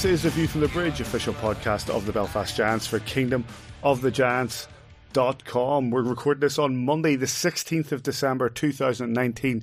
This is the View from the Bridge official podcast of the Belfast Giants for Kingdom of the Giants.com. We're recording this on Monday, the 16th of December 2019.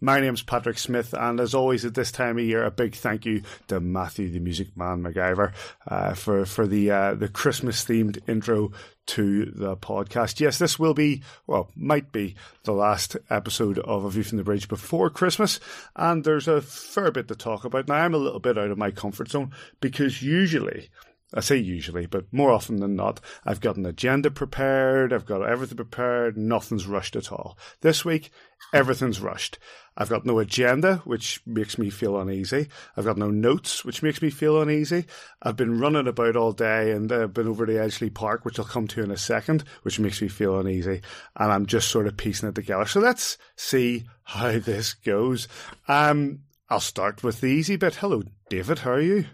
My name's Patrick Smith, and as always at this time of year, a big thank you to Matthew, the Music Man MacGyver, uh, for for the uh, the Christmas themed intro to the podcast. Yes, this will be, well, might be the last episode of A View from the Bridge before Christmas, and there's a fair bit to talk about. Now, I'm a little bit out of my comfort zone because usually I say usually, but more often than not, I've got an agenda prepared, I've got everything prepared, nothing's rushed at all. This week, everything's rushed. I've got no agenda, which makes me feel uneasy. I've got no notes, which makes me feel uneasy. I've been running about all day and I've been over to Edgeley Park, which I'll come to in a second, which makes me feel uneasy. And I'm just sort of piecing it together. So let's see how this goes. Um, I'll start with the easy bit. Hello, David. How are you?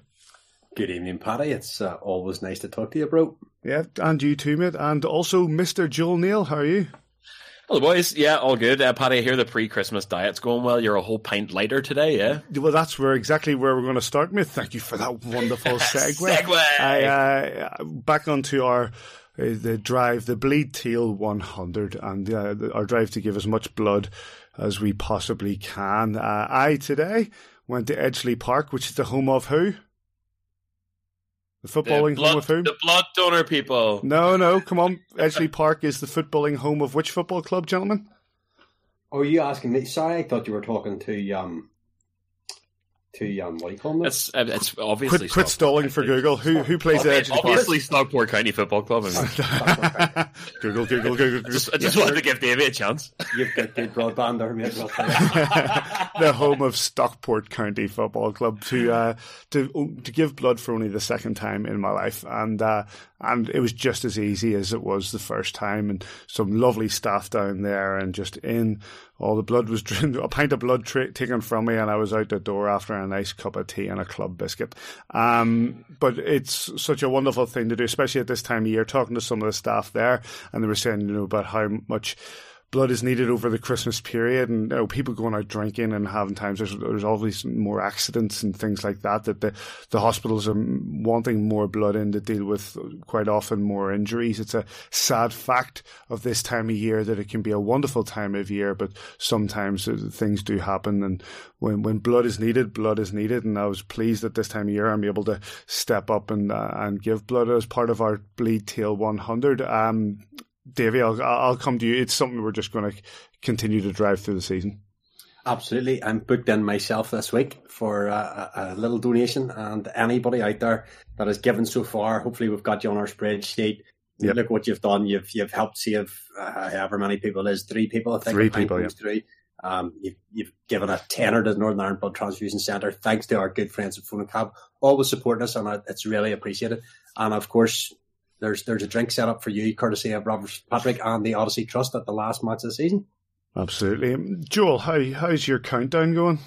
Good evening, Paddy. It's uh, always nice to talk to you, bro. Yeah, and you too, mate. And also, Mr. Joel Neal. How are you? Hello, boys. Yeah, all good. Uh, Paddy, I hear the pre-Christmas diet's going well. You're a whole pint lighter today, yeah? Well, that's where exactly where we're going to start, mate. Thank you for that wonderful segue. segue. I, uh, back onto our uh, the drive, the Bleed Teal 100, and uh, our drive to give as much blood as we possibly can. Uh, I today went to Edgeley Park, which is the home of who? The footballing the blood, home of whom? The blood donor people. No, no, come on. Edgeley Park is the footballing home of which football club, gentlemen? Oh, are you asking me? Sorry, I thought you were talking to um to um what do you call them? It's, uh, it's obviously quit, quit stalling for Google. Who who plays obviously, Edgeley Obviously, Stockport County Football Club. Google, Google, Google. Just, I just wanted to give Davey a chance. You've got good broadband there, mate. the home of Stockport County Football Club to uh, to to give blood for only the second time in my life, and uh, and it was just as easy as it was the first time, and some lovely staff down there, and just in all the blood was a pint of blood tra- taken from me, and I was out the door after a nice cup of tea and a club biscuit. Um, but it's such a wonderful thing to do, especially at this time of year. Talking to some of the staff there, and they were saying, you know, about how much blood is needed over the Christmas period, and you know, people going out drinking and having times. There's, there's always more accidents and things like that. That the the hospitals are wanting more blood in to deal with quite often more injuries. It's a sad fact of this time of year that it can be a wonderful time of year, but sometimes things do happen. And when when blood is needed, blood is needed. And I was pleased that this time of year I'm able to step up and uh, and give blood as part of our Bleed Teal 100. Um, Davey, I'll, I'll come to you. It's something we're just going to continue to drive through the season. Absolutely. I'm booked in myself this week for a, a, little donation, and anybody out there that has given so far, hopefully we've got you on our spreadsheet. Yep. Look what you've done. You've you've helped save uh, however many people it is, three people, I think. Three people, yeah. Three. Um, you've, you've given a tenner to the Northern Ireland Blood Transfusion Centre, thanks to our good friends at Fonacab, always supporting us, and it's really appreciated. And of course, there's there's a drink set up for you, courtesy of Robert Patrick and the Odyssey Trust at the last match of the season. Absolutely, Joel. How how's your countdown going?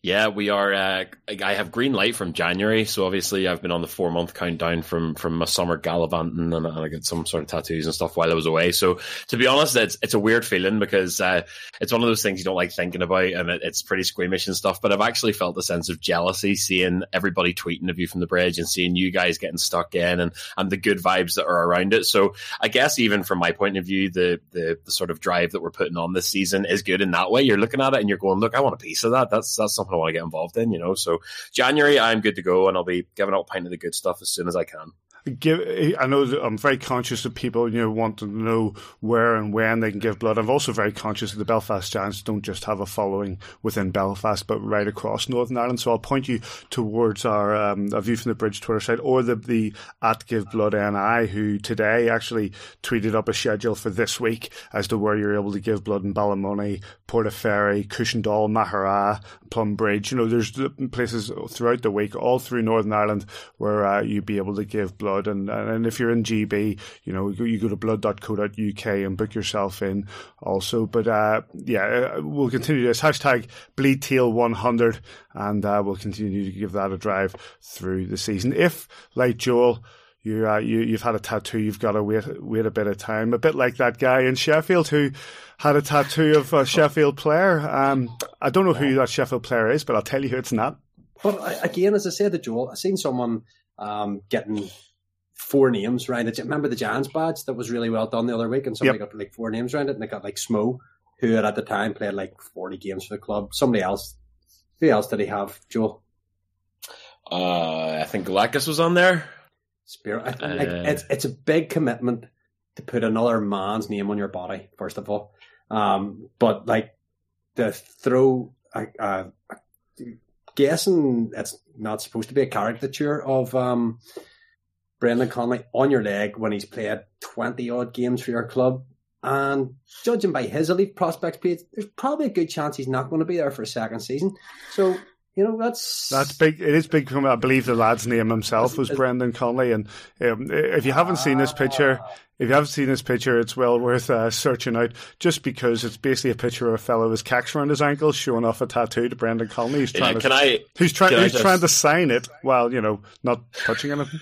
Yeah, we are. Uh, I have green light from January, so obviously I've been on the four month countdown from from my summer gallivanting, and, I got some sort of tattoos and stuff while I was away. So to be honest, it's it's a weird feeling because uh, it's one of those things you don't like thinking about, and it, it's pretty squeamish and stuff. But I've actually felt a sense of jealousy seeing everybody tweeting of you from the bridge and seeing you guys getting stuck in, and and the good vibes that are around it. So I guess even from my point of view, the the, the sort of drive that we're putting on this season is good in that way. You're looking at it and you're going, look, I want a piece of that. That's that's something something I want to get involved in, you know. So January, I'm good to go, and I'll be giving out a pint of the good stuff as soon as I can give I know I'm very conscious of people you know want to know where and when they can give blood. I'm also very conscious that the Belfast Giants don't just have a following within Belfast, but right across Northern Ireland. So I'll point you towards our um, a view from the bridge Twitter site or the the at Give Blood NI who today actually tweeted up a schedule for this week as to where you're able to give blood in Ballymoney, Portaferry, Cushendall, Maghera, Plumbridge. You know, there's places throughout the week, all through Northern Ireland, where uh, you'd be able to give blood blood. And, and if you're in GB, you know, you go to blood.co.uk and book yourself in also. But, uh, yeah, uh, we'll continue this hashtag bleed teal 100 and, uh, we'll continue to give that a drive through the season. If, like Joel, you, uh, you, you've had a tattoo, you've got to wait, wait a bit of time. A bit like that guy in Sheffield who had a tattoo of a Sheffield player. Um, I don't know who that Sheffield player is, but I'll tell you who it's not. But again, as I said to Joel, I seen someone um, getting four names around it. Remember the Giants badge that was really well done the other week, and somebody yep. got like four names around it, and they got like Smo, who had at the time played like forty games for the club. Somebody else, who else did he have, Joel? Uh, I think Galakis was on there. Spirit, I think, like, uh, it's it's a big commitment to put another man's name on your body. First of all, um, but like to throw, I, uh, guessing it's not supposed to be a caricature of um, Brendan Connolly on your leg when he's played 20 odd games for your club. And judging by his elite prospects page, there's probably a good chance he's not going to be there for a second season. So, you know, that's that's big. It is big. I believe the lad's name himself was Brendan Connolly. And um, if you haven't seen this picture, if you haven't seen this picture, it's well worth uh, searching out. Just because it's basically a picture of a fellow with cax around his ankles showing off a tattoo to Brendan Connolly. He's trying yeah, to, I, who's trying, who's just... trying to sign it while you know not touching anything.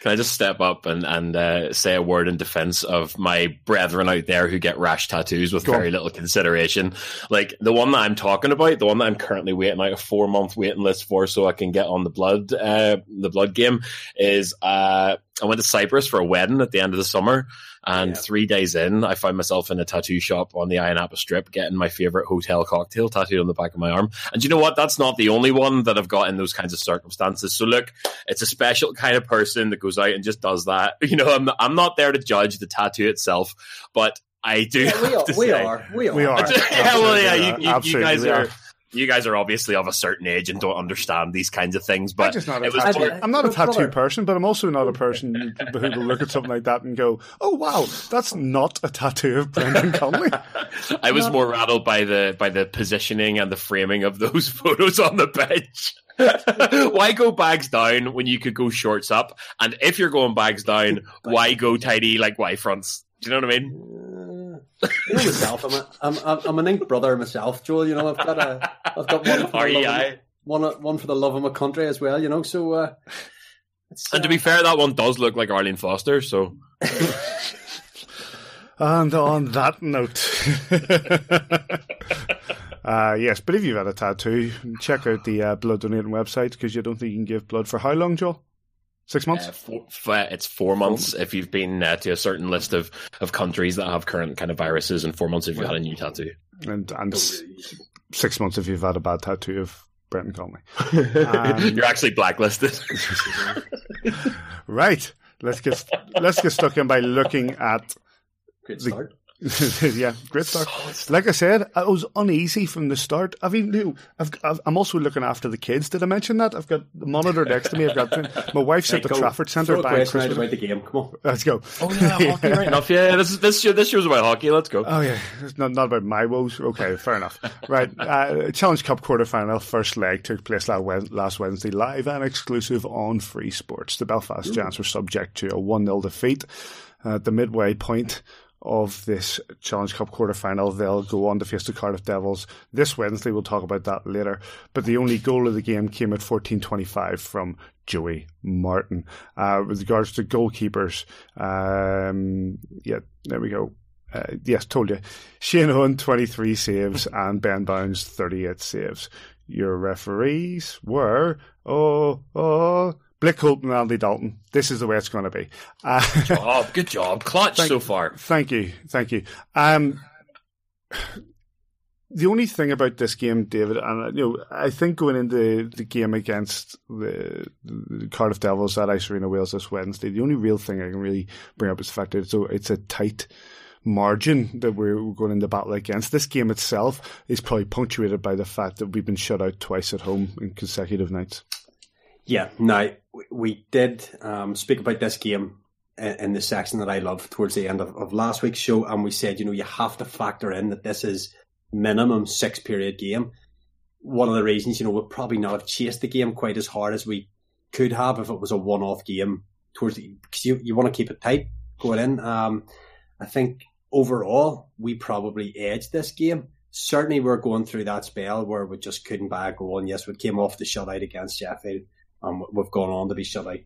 Can I just step up and and uh, say a word in defense of my brethren out there who get rash tattoos with Go very on. little consideration? Like the one that I'm talking about, the one that I'm currently waiting like a four month waiting list for, so I can get on the blood uh, the blood game is. Uh, I went to Cyprus for a wedding at the end of the summer, and yeah. three days in, I found myself in a tattoo shop on the Ayia Napa Strip getting my favorite hotel cocktail tattooed on the back of my arm. And you know what? That's not the only one that I've got in those kinds of circumstances. So look, it's a special kind of person that goes out and just does that. You know, I'm I'm not there to judge the tattoo itself, but I do. Yeah, we, are, we say, are. We are. We are. yeah, well, yeah. You, you, you guys are you guys are obviously of a certain age and don't understand these kinds of things. But I'm, not a, tattoo, I'm not a tattoo person, but I'm also not a person who will look at something like that and go, "Oh wow, that's not a tattoo of Brendan Connolly." I was more rattled by the by the positioning and the framing of those photos on the bench. why go bags down when you could go shorts up? And if you're going bags down, why go tidy like Y fronts? Do you know what I mean? You know myself, I'm, a, I'm, I'm, I'm an ink brother myself, Joel. You know, I've got a, I've got one for, the love of, one, one for the love of my country as well. You know, so. Uh, and to be uh, fair, that one does look like Arlene Foster. So. and on that note. Uh, yes, but if you've had a tattoo, check out the uh, blood donating website because you don't think you can give blood for how long, Joel? Six months? Uh, four, it's four months if you've been uh, to a certain list of, of countries that have current kind of viruses, and four months if you've had a new tattoo. And and six months if you've had a bad tattoo of Brendan Connolly. Um, You're actually blacklisted. right. Let's get let's get stuck in by looking at Great start. The, yeah, great start. Like I said, I was uneasy from the start. I mean, even I've, I've, I'm also looking after the kids. Did I mention that? I've got the monitor next to me. I've got my wife's at the Trafford Centre buying Christmas. About the game. Come on, let's go. Oh yeah, hockey, right enough. Yeah, this this show, this show's about hockey. Let's go. Oh yeah, it's not not about my woes. Okay, fair enough. Right, uh, Challenge Cup quarter final first leg took place last Wednesday, live and exclusive on Free Sports. The Belfast Giants were subject to a one 0 defeat at the midway point of this Challenge Cup quarter final. They'll go on to face the Cardiff Devils this Wednesday. We'll talk about that later. But the only goal of the game came at 14.25 from Joey Martin. Uh, with regards to goalkeepers, um, yeah, there we go. Uh, yes, told you. Shane Owen, 23 saves, and Ben Bowns, 38 saves. Your referees were, oh, oh, Blake Holt and Andy Dalton. This is the way it's going to be. Uh, good job, good job, clutch thank, so far. Thank you, thank you. Um, the only thing about this game, David, and you know, I think going into the game against the, the Cardiff Devils at Ice Arena Wales this Wednesday, the only real thing I can really bring up is the fact that it's a, it's a tight margin that we're going into battle against. This game itself is probably punctuated by the fact that we've been shut out twice at home in consecutive nights. Yeah, now we did um, speak about this game in the section that I love towards the end of, of last week's show, and we said, you know, you have to factor in that this is minimum six period game. One of the reasons, you know, we'll probably not have chased the game quite as hard as we could have if it was a one off game towards because you, you want to keep it tight going in. Um, I think overall, we probably edged this game. Certainly, we're going through that spell where we just couldn't buy a goal. And yes, we came off the shutout against Sheffield um, we've gone on to be shut out.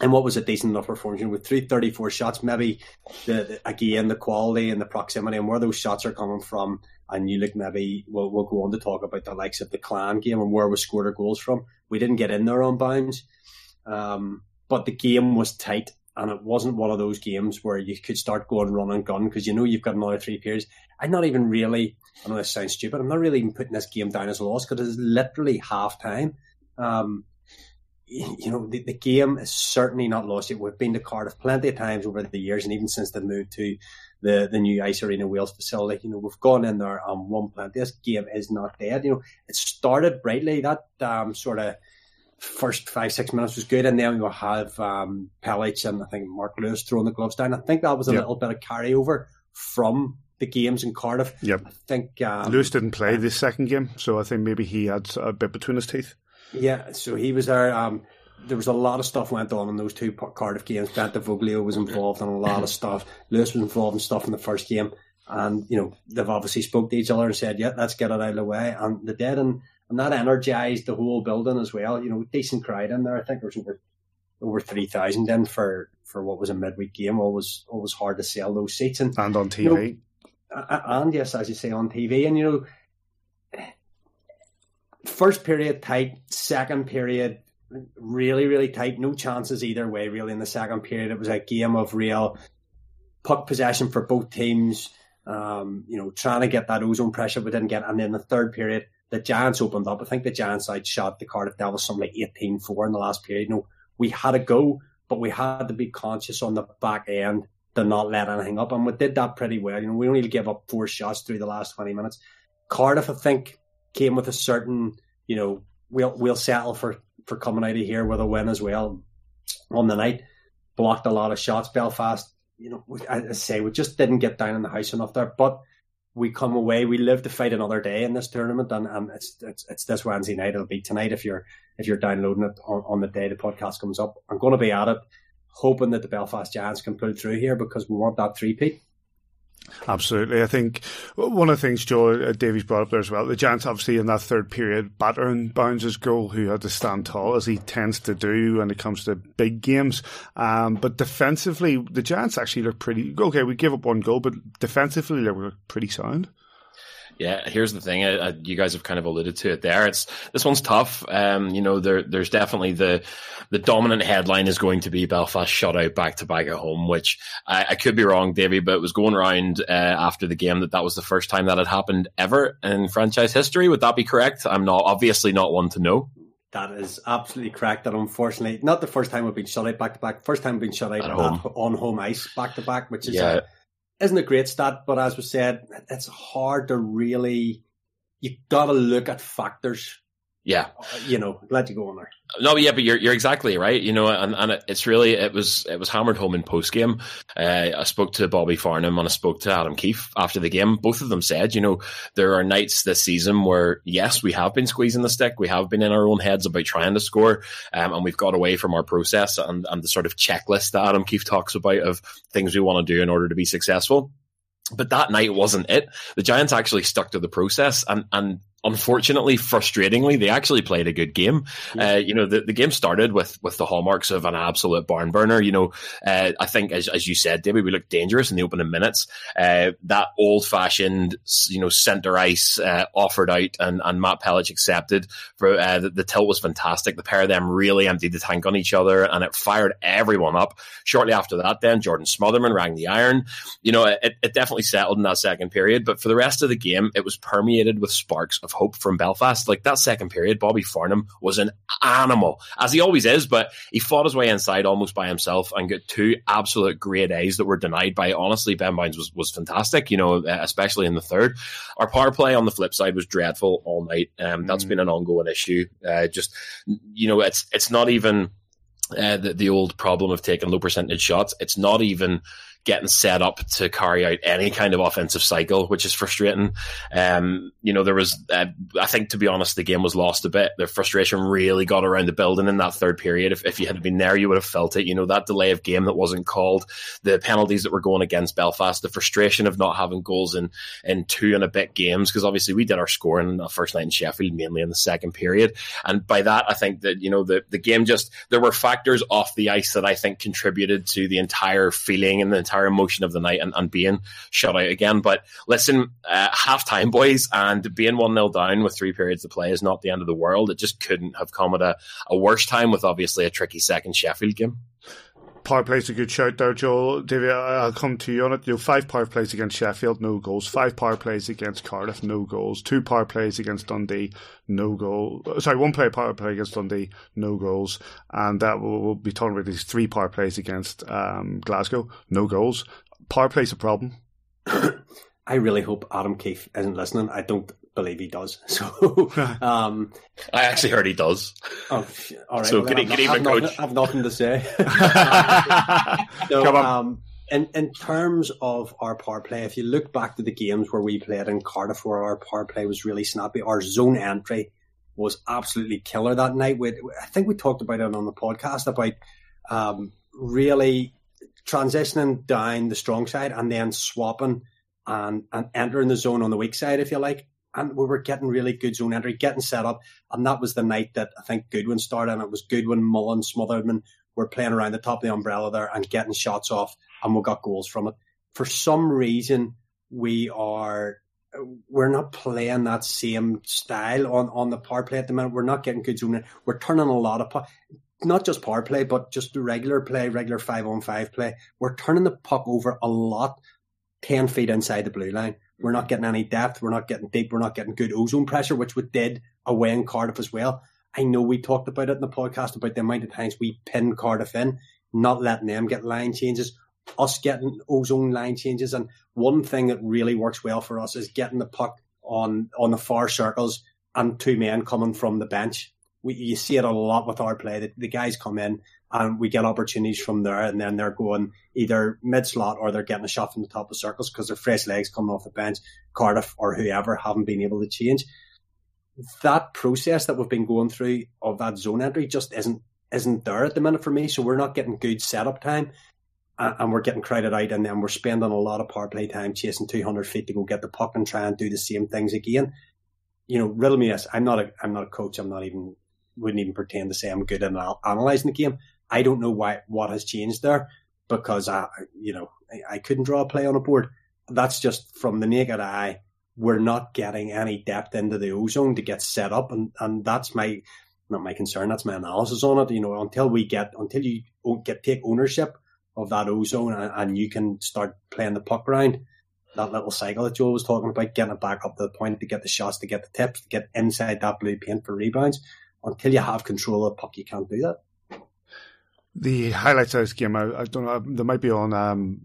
And what was a decent enough performance with 334 shots? Maybe the, the, again the quality and the proximity and where those shots are coming from. and you look maybe we'll, we'll go on to talk about the likes of the Clan game and where we scored our goals from. We didn't get in there on bounds, um, but the game was tight, and it wasn't one of those games where you could start going run and gun because you know you've got another three periods. I'm not even really. I know this sounds stupid. I'm not really even putting this game down as a loss because it's literally half time. Um, you know, the, the game is certainly not lost yet. We've been to Cardiff plenty of times over the years, and even since they moved to the, the new Ice Arena Wales facility, you know, we've gone in there and won plenty. This game is not dead. You know, it started brightly. That um, sort of first five, six minutes was good, and then we'll have um, Pelech and I think Mark Louis throwing the gloves down. I think that was a yep. little bit of carryover from the games in Cardiff. Yep. I think um, Louis didn't play the second game, so I think maybe he had a bit between his teeth. Yeah, so he was there. Um, there was a lot of stuff went on in those two Cardiff games. Bentivoglio was involved in a lot of stuff. Louis was involved in stuff in the first game. And, you know, they've obviously spoke to each other and said, yeah, let's get it out of the way. And they did. And, and that energized the whole building as well. You know, decent crowd in there. I think there was over, over 3,000 in for, for what was a midweek game. Always, always hard to sell those seats. And, and on TV. You know, and yes, as you say, on TV. And, you know, first period tight, second period really, really tight. No chances either way, really, in the second period. It was a game of real puck possession for both teams. Um, you know, trying to get that ozone pressure, we didn't get. And then the third period, the Giants opened up. I think the Giants outshot the Cardiff Devils something like 18 4 in the last period. You know, we had to go, but we had to be conscious on the back end to not let anything up. And we did that pretty well. You know, we only gave up four shots through the last 20 minutes. Cardiff, I think, came with a certain, you know, we'll we'll settle for for coming out of here with a win as well on the night. Blocked a lot of shots. Belfast, you know, I say we just didn't get down in the house enough there. But we come away. We live to fight another day in this tournament, and, and it's, it's it's this Wednesday night. It'll be tonight if you're if you're downloading it on, on the day the podcast comes up. I'm going to be at it, hoping that the Belfast Giants can pull through here because we want that three peat. Absolutely. I think one of the things Joe uh, Davies brought up there as well, the Giants obviously in that third period battering Bowns' goal, who had to stand tall as he tends to do when it comes to big games. Um, but defensively, the Giants actually look pretty okay. We gave up one goal, but defensively they were pretty sound. Yeah, here's the thing. Uh, you guys have kind of alluded to it there. It's this one's tough. Um, you know, there, there's definitely the the dominant headline is going to be Belfast shut out back to back at home, which I, I could be wrong, Davy, but it was going around uh, after the game that that was the first time that had happened ever in franchise history. Would that be correct? I'm not obviously not one to know. That is absolutely correct. That unfortunately, not the first time we've been shut out back to back. First time we've been shut out home. on home ice back to back, which is yeah. a, isn't a great stat, but as we said, it's hard to really. You got to look at factors. Yeah, you know, glad you go on there. No, yeah, but you're you're exactly right. You know, and, and it's really it was it was hammered home in post game. Uh, I spoke to Bobby Farnham and I spoke to Adam Keefe after the game. Both of them said, you know, there are nights this season where yes, we have been squeezing the stick, we have been in our own heads about trying to score, um, and we've got away from our process and and the sort of checklist that Adam Keefe talks about of things we want to do in order to be successful. But that night wasn't it. The Giants actually stuck to the process and and unfortunately, frustratingly, they actually played a good game. Uh, you know, the, the game started with with the hallmarks of an absolute barn burner. You know, uh, I think as as you said, David, we looked dangerous in the opening minutes. Uh, that old fashioned, you know, centre ice uh, offered out, and and Matt Pelech accepted. For uh, the, the tilt was fantastic. The pair of them really emptied the tank on each other, and it fired everyone up. Shortly after that, then Jordan Smotherman rang the iron. You know, it, it definitely settled in that second period, but for the rest of the game, it was permeated with sparks of hope from Belfast. Like that second period, Bobby Farnham was an animal, as he always is, but he fought his way inside almost by himself and got two absolute great A's that were denied by, honestly, Ben Bowns was, was fantastic, you know, especially in the third. Our power play on the flip side was dreadful all night. Um, that's mm. been an ongoing issue. Uh, just, you know, it's, it's not even, uh, the, the old problem of taking low percentage shots. It's not even getting set up to carry out any kind of offensive cycle, which is frustrating. Um, you know, there was, uh, I think, to be honest, the game was lost a bit. The frustration really got around the building in that third period. If, if you had been there, you would have felt it. You know, that delay of game that wasn't called, the penalties that were going against Belfast, the frustration of not having goals in, in two and a bit games, because obviously we did our scoring the first night in Sheffield, mainly in the second period. And by that, I think that, you know, the, the game just, there were factors off the ice that I think contributed to the entire feeling and the entire emotion of the night and, and being shut out again. But listen, uh, half time, boys, and being 1 0 down with three periods to play is not the end of the world. It just couldn't have come at a, a worse time with obviously a tricky second Sheffield game power plays a good shout there, Joel. David, I'll come to you on it. You know, five power plays against Sheffield, no goals. Five power plays against Cardiff, no goals. Two power plays against Dundee, no goal. Sorry, one play power play against Dundee, no goals. And that will we'll be talking about these three power plays against um, Glasgow, no goals. Power play's a problem. I really hope Adam Keefe isn't listening. I don't believe he does. So, um, I actually heard he does. Oh, all right. So well, good, good evening, coach. Nothing, I've nothing to say. so, um, in in terms of our power play, if you look back to the games where we played in Cardiff, where our power play was really snappy, our zone entry was absolutely killer that night. We, I think we talked about it on the podcast about um, really transitioning down the strong side and then swapping and, and entering the zone on the weak side, if you like and we were getting really good zone entry, getting set up. And that was the night that I think Goodwin started, and it was Goodwin, Mullen, Smotherman were playing around the top of the umbrella there and getting shots off, and we got goals from it. For some reason, we are we're not playing that same style on, on the power play at the minute. We're not getting good zone. We're turning a lot of not just power play, but just regular play, regular five on five play. We're turning the puck over a lot, ten feet inside the blue line. We're not getting any depth. We're not getting deep. We're not getting good ozone pressure, which we did away in Cardiff as well. I know we talked about it in the podcast about the amount of times we pin Cardiff in, not letting them get line changes, us getting ozone line changes. And one thing that really works well for us is getting the puck on on the far circles and two men coming from the bench. We, you see it a lot with our play. The, the guys come in and we get opportunities from there, and then they're going either mid slot or they're getting a shot from the top of circles because they're fresh legs coming off the bench. Cardiff or whoever haven't been able to change. That process that we've been going through of that zone entry just isn't isn't there at the minute for me. So we're not getting good setup time, and we're getting crowded out, and then we're spending a lot of power play time chasing 200 feet to go get the puck and try and do the same things again. You know, riddle me this. I'm not a I'm not a coach. I'm not even wouldn't even pretend to say I'm good at analyzing the game. I don't know why what has changed there because I, you know, I, I couldn't draw a play on a board. That's just from the naked eye. We're not getting any depth into the ozone to get set up, and and that's my not my concern. That's my analysis on it. You know, until we get until you get take ownership of that ozone and, and you can start playing the puck around that little cycle that Joel was talking about, getting it back up to the point to get the shots, to get the tips, to get inside that blue paint for rebounds. Until you have control of the puck, you can't do that. The highlights of this game, I, I don't know, they might be on um,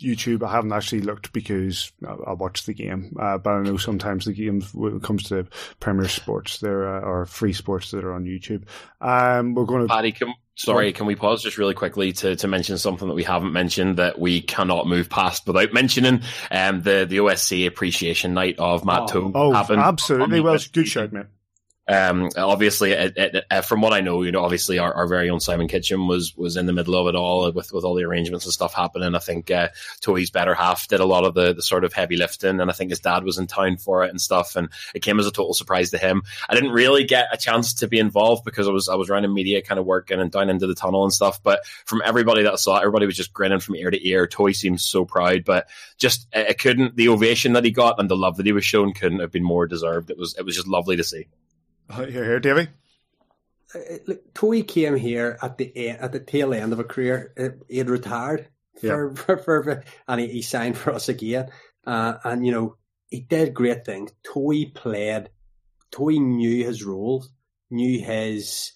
YouTube. I haven't actually looked because I, I watched the game, uh, but I know sometimes the games when it comes to Premier Sports, there uh, or free sports that are on YouTube. Um, we're going to. Paddy, can, sorry, can we pause just really quickly to, to mention something that we haven't mentioned that we cannot move past without mentioning? Um, the the OSC Appreciation Night of Matt oh, Oh, happened absolutely. Well, good show, man. Um, obviously, it, it, it, from what I know, you know, obviously our, our, very own Simon Kitchen was was in the middle of it all with, with all the arrangements and stuff happening. I think uh, better half did a lot of the, the sort of heavy lifting, and I think his dad was in town for it and stuff. And it came as a total surprise to him. I didn't really get a chance to be involved because I was I was running media, kind of working and down into the tunnel and stuff. But from everybody that I saw, everybody was just grinning from ear to ear. Toy seemed so proud, but just it couldn't. The ovation that he got and the love that he was shown couldn't have been more deserved. It was it was just lovely to see. Here, here, Davy. Uh, look, Toey came here at the at the tail end of a career. Uh, he had retired for, yeah. for, for, for, and he, he, signed for us again. Uh, and you know, he did great things. Toey played. Toey knew his roles, knew his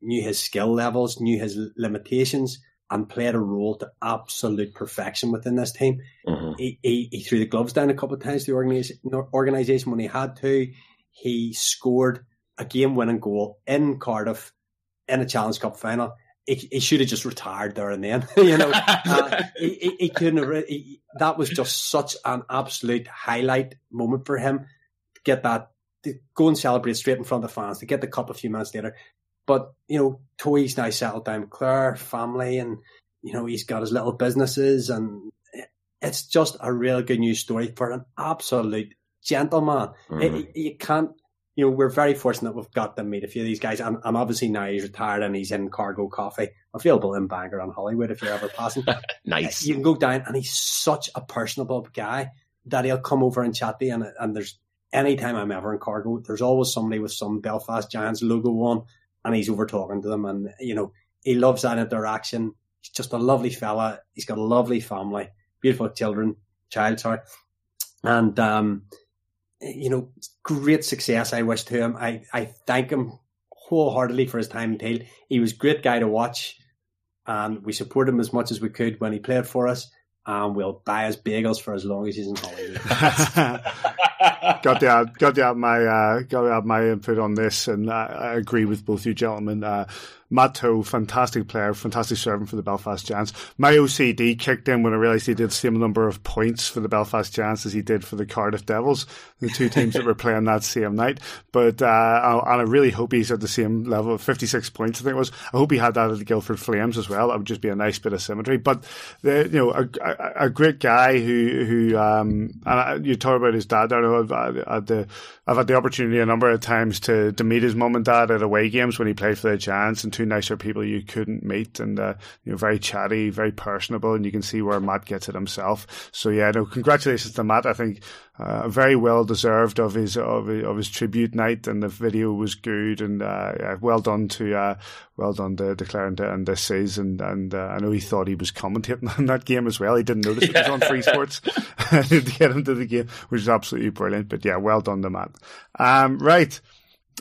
knew his skill levels, knew his limitations, and played a role to absolute perfection within this team. Mm-hmm. He, he, he, threw the gloves down a couple of times to the organization, organization when he had to. He scored a game winning goal in Cardiff in a Challenge Cup final. He, he should have just retired there and then. you know, uh, he, he, he, couldn't have. He, that was just such an absolute highlight moment for him to get that, to go and celebrate straight in front of the fans, to get the cup a few minutes later. But you know, Toey's now settled down with Claire, family, and you know he's got his little businesses, and it's just a real good news story for an absolute gentleman. Mm-hmm. you can't you know, we're very fortunate we've got them meet a few of these guys. And, and obviously now he's retired and he's in Cargo Coffee, available in Bangor and Holywood if you're ever passing. nice. You can go down and he's such a personable guy that he'll come over and chat to you. And, and there's anytime I'm ever in Cargo, there's always somebody with some Belfast Giants logo on and he's over talking to them. And, you know, he loves that interaction. He's just a lovely fella. He's got a lovely family, beautiful children, child, sorry. And, um, you know, great success I wish to him. I, I thank him wholeheartedly for his time in Teal. He was a great guy to watch and we supported him as much as we could when he played for us. And we'll buy his bagels for as long as he's in Holywood. got add, got add my, uh, got add my input on this, and I, I agree with both you gentlemen. Uh, Matt Towe, fantastic player, fantastic servant for the Belfast Giants. My OCD kicked in when I realised he did the same number of points for the Belfast Giants as he did for the Cardiff Devils, the two teams that were playing that same night. But uh, and I really hope he's at the same level of 56 points. I think it was. I hope he had that at the Guildford Flames as well. That would just be a nice bit of symmetry. But the, you know, a, a, a, great guy who who um, and I, you talk about his dad. I know I've, I've, had the I've had the opportunity a number of times to to meet his mum and dad at away games when he played for the Giants and. Two nicer people you couldn't meet, and uh, you know, very chatty, very personable, and you can see where Matt gets it himself. So yeah, no, congratulations to Matt. I think uh, very well deserved of his of, of his tribute night, and the video was good, and uh, yeah, well done to uh, well done to, to and this season. And uh, I know he thought he was commentating on that game as well. He didn't notice it was on Free Sports to get him to the game, which is absolutely brilliant. But yeah, well done to Matt. Um, right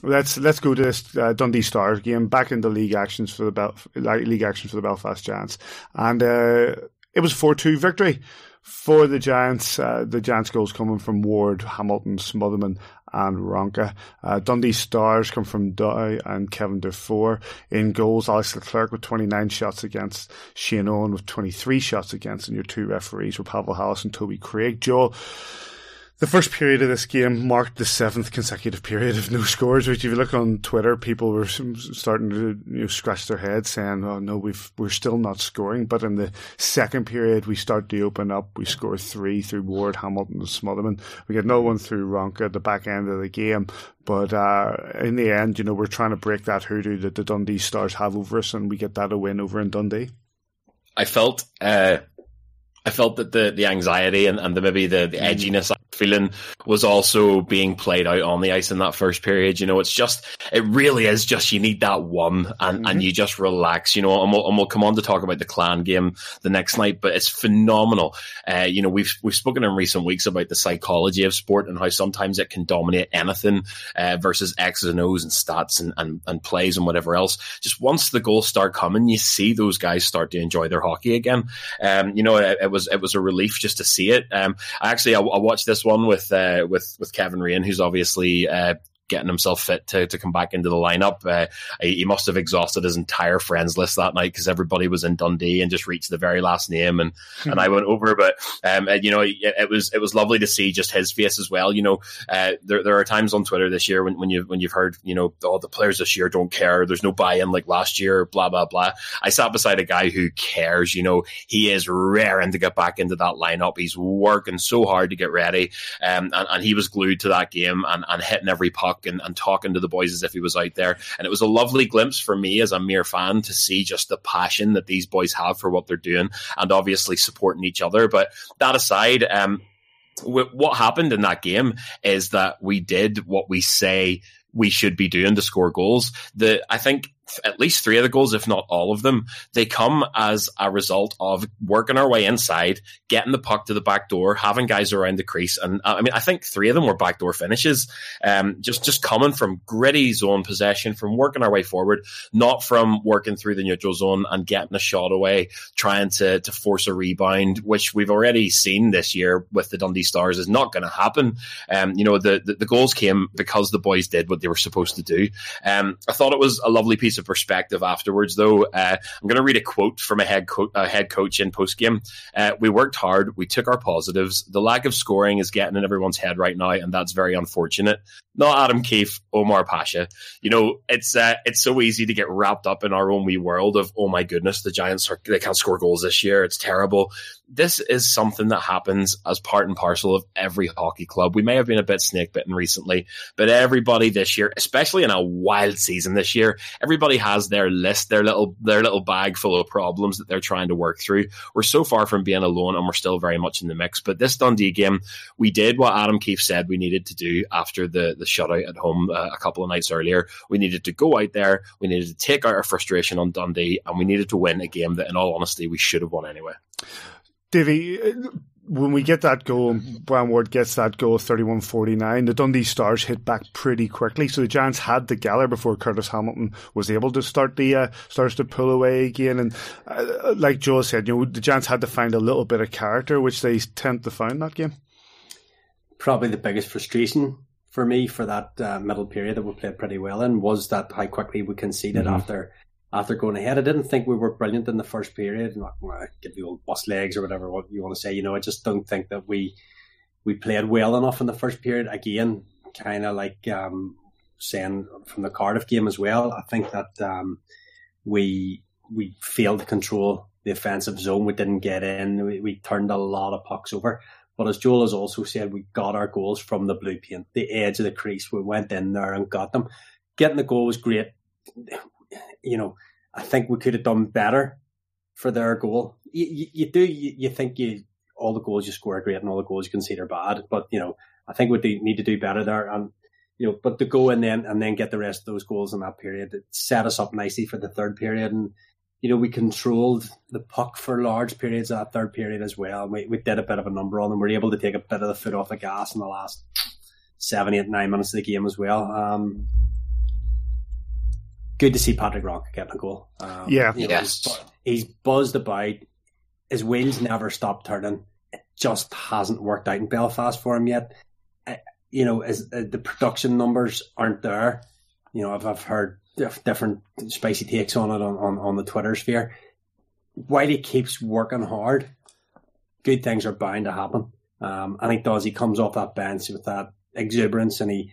let's let's go to this uh, Dundee Stars game back into league actions for the Bel- league actions for the Belfast Giants, and uh, it was four two victory for the Giants. Uh, the Giants goals coming from Ward, Hamilton, Smotherman, and Ronka. Uh, Dundee Stars come from Dow and Kevin Dufour. In goals, Alex Leclerc with 29 shots against, Shane Owen with 23 shots against, and your two referees were Pavel Hallis and Toby Craig. Joel, the first period of this game marked the seventh consecutive period of no scores. Which, if you look on Twitter, people were starting to you know, scratch their heads, saying, "Oh no, we've we're still not scoring." But in the second period, we start to open up. We score three through Ward, Hamilton, and Smotherman. We get another one through Ronka at the back end of the game. But uh, in the end, you know, we're trying to break that hoodoo that the Dundee Stars have over us, and we get that a win over in Dundee. I felt. Uh... I felt that the, the anxiety and, and the maybe the, the mm. edginess feeling was also being played out on the ice in that first period. You know, it's just, it really is just you need that one and, mm-hmm. and you just relax, you know, and we'll, and we'll come on to talk about the clan game the next night, but it's phenomenal. Uh, you know, we've, we've spoken in recent weeks about the psychology of sport and how sometimes it can dominate anything, uh, versus X's and O's and stats and, and, and plays and whatever else. Just once the goals start coming, you see those guys start to enjoy their hockey again. Um, you know, it, it was, it was a relief just to see it. Um, actually, I, I watched this one with uh, with with Kevin Raine, who's obviously uh, getting himself fit to, to come back into the lineup. Uh, he must have exhausted his entire friends list that night because everybody was in Dundee and just reached the very last name, and mm-hmm. and I went over. But um, you know, it, it, was it was lovely to see just his face as well. You know, uh, there there are times on Twitter this year when, when you when you've heard you know all oh, the players this year don't care. There's no buy-in like last year. Blah blah blah. I sat beside a guy who cares. You know, he is raring to get back into that lineup. He's working so hard to get ready, um, and, and he was glued to that game and, and hitting every puck and, and talking to the boys as if he was out there. And it was a lovely glimpse for me as a mere fan to see just the passion that these boys have for what they're doing and obviously supporting each other. But that aside, um, what happened in that game is that we did what we say we should be doing to score goals. The I think at least three of the goals, if not all of them, they come as a result of working our way inside, getting the puck to the back door, having guys around the crease, and uh, I mean, I think three of them were backdoor finishes. Um, just just coming from gritty zone possession, from working our way forward, not from working through the neutral zone and getting a shot away, trying to to force a rebound, which we've already seen this year with the Dundee Stars is not going to happen. Um, you know, the, the, the goals came because the boys did what they were supposed to do. Um, I thought it was a lovely piece of perspective afterwards, though. Uh, I'm going to read a quote from a head, co- a head coach in post game. Uh, we worked hard. We took our positives. The lack of scoring is getting in everyone's head right now, and that's very unfortunate. Not Adam Keefe, Omar Pasha. You know, it's uh, it's so easy to get wrapped up in our own wee world of, oh my goodness, the Giants are, they can't score goals this year. It's terrible this is something that happens as part and parcel of every hockey club. We may have been a bit snake bitten recently, but everybody this year, especially in a wild season this year, everybody has their list, their little their little bag full of problems that they're trying to work through. We're so far from being alone, and we're still very much in the mix. But this Dundee game, we did what Adam Keefe said we needed to do after the the shutout at home uh, a couple of nights earlier. We needed to go out there, we needed to take out our frustration on Dundee, and we needed to win a game that, in all honesty, we should have won anyway. Davy, when we get that goal, Brian Ward gets that goal 31 49, the Dundee Stars hit back pretty quickly. So the Giants had the Geller before Curtis Hamilton was able to start the uh, Stars to pull away again. And uh, like Joe said, you know, the Giants had to find a little bit of character, which they tend to find that game. Probably the biggest frustration for me for that uh, middle period that we played pretty well in was that how quickly we conceded mm-hmm. after after going ahead. I didn't think we were brilliant in the first period. Not well, give the old bus legs or whatever what you want to say. You know, I just don't think that we we played well enough in the first period. Again, kind of like um, saying from the Cardiff game as well. I think that um, we we failed to control the offensive zone. We didn't get in. We, we turned a lot of pucks over. But as Joel has also said, we got our goals from the blue paint, the edge of the crease. We went in there and got them. Getting the goal was great you know, I think we could have done better for their goal. You, you, you do, you, you, think you all the goals you score are great and all the goals you concede are bad, but you know, I think we do need to do better there. And you know, but to go and then and then get the rest of those goals in that period, it set us up nicely for the third period. And you know, we controlled the puck for large periods of that third period as well. We we did a bit of a number on them. We were able to take a bit of the foot off the gas in the last seven, eight, nine minutes of the game as well. Um, good to see Patrick Rock getting a goal. Um, yeah, you know, yes. He's, he's, buzzed about. His wheels never stop turning. It just hasn't worked out in Belfast for him yet. Uh, you know, as uh, the production numbers aren't there. You know, I've, I've heard different spicy takes on it on, on, on the Twitter sphere. While he keeps working hard, good things are bound to happen. Um, and he does. He comes off that bench with that exuberance, and he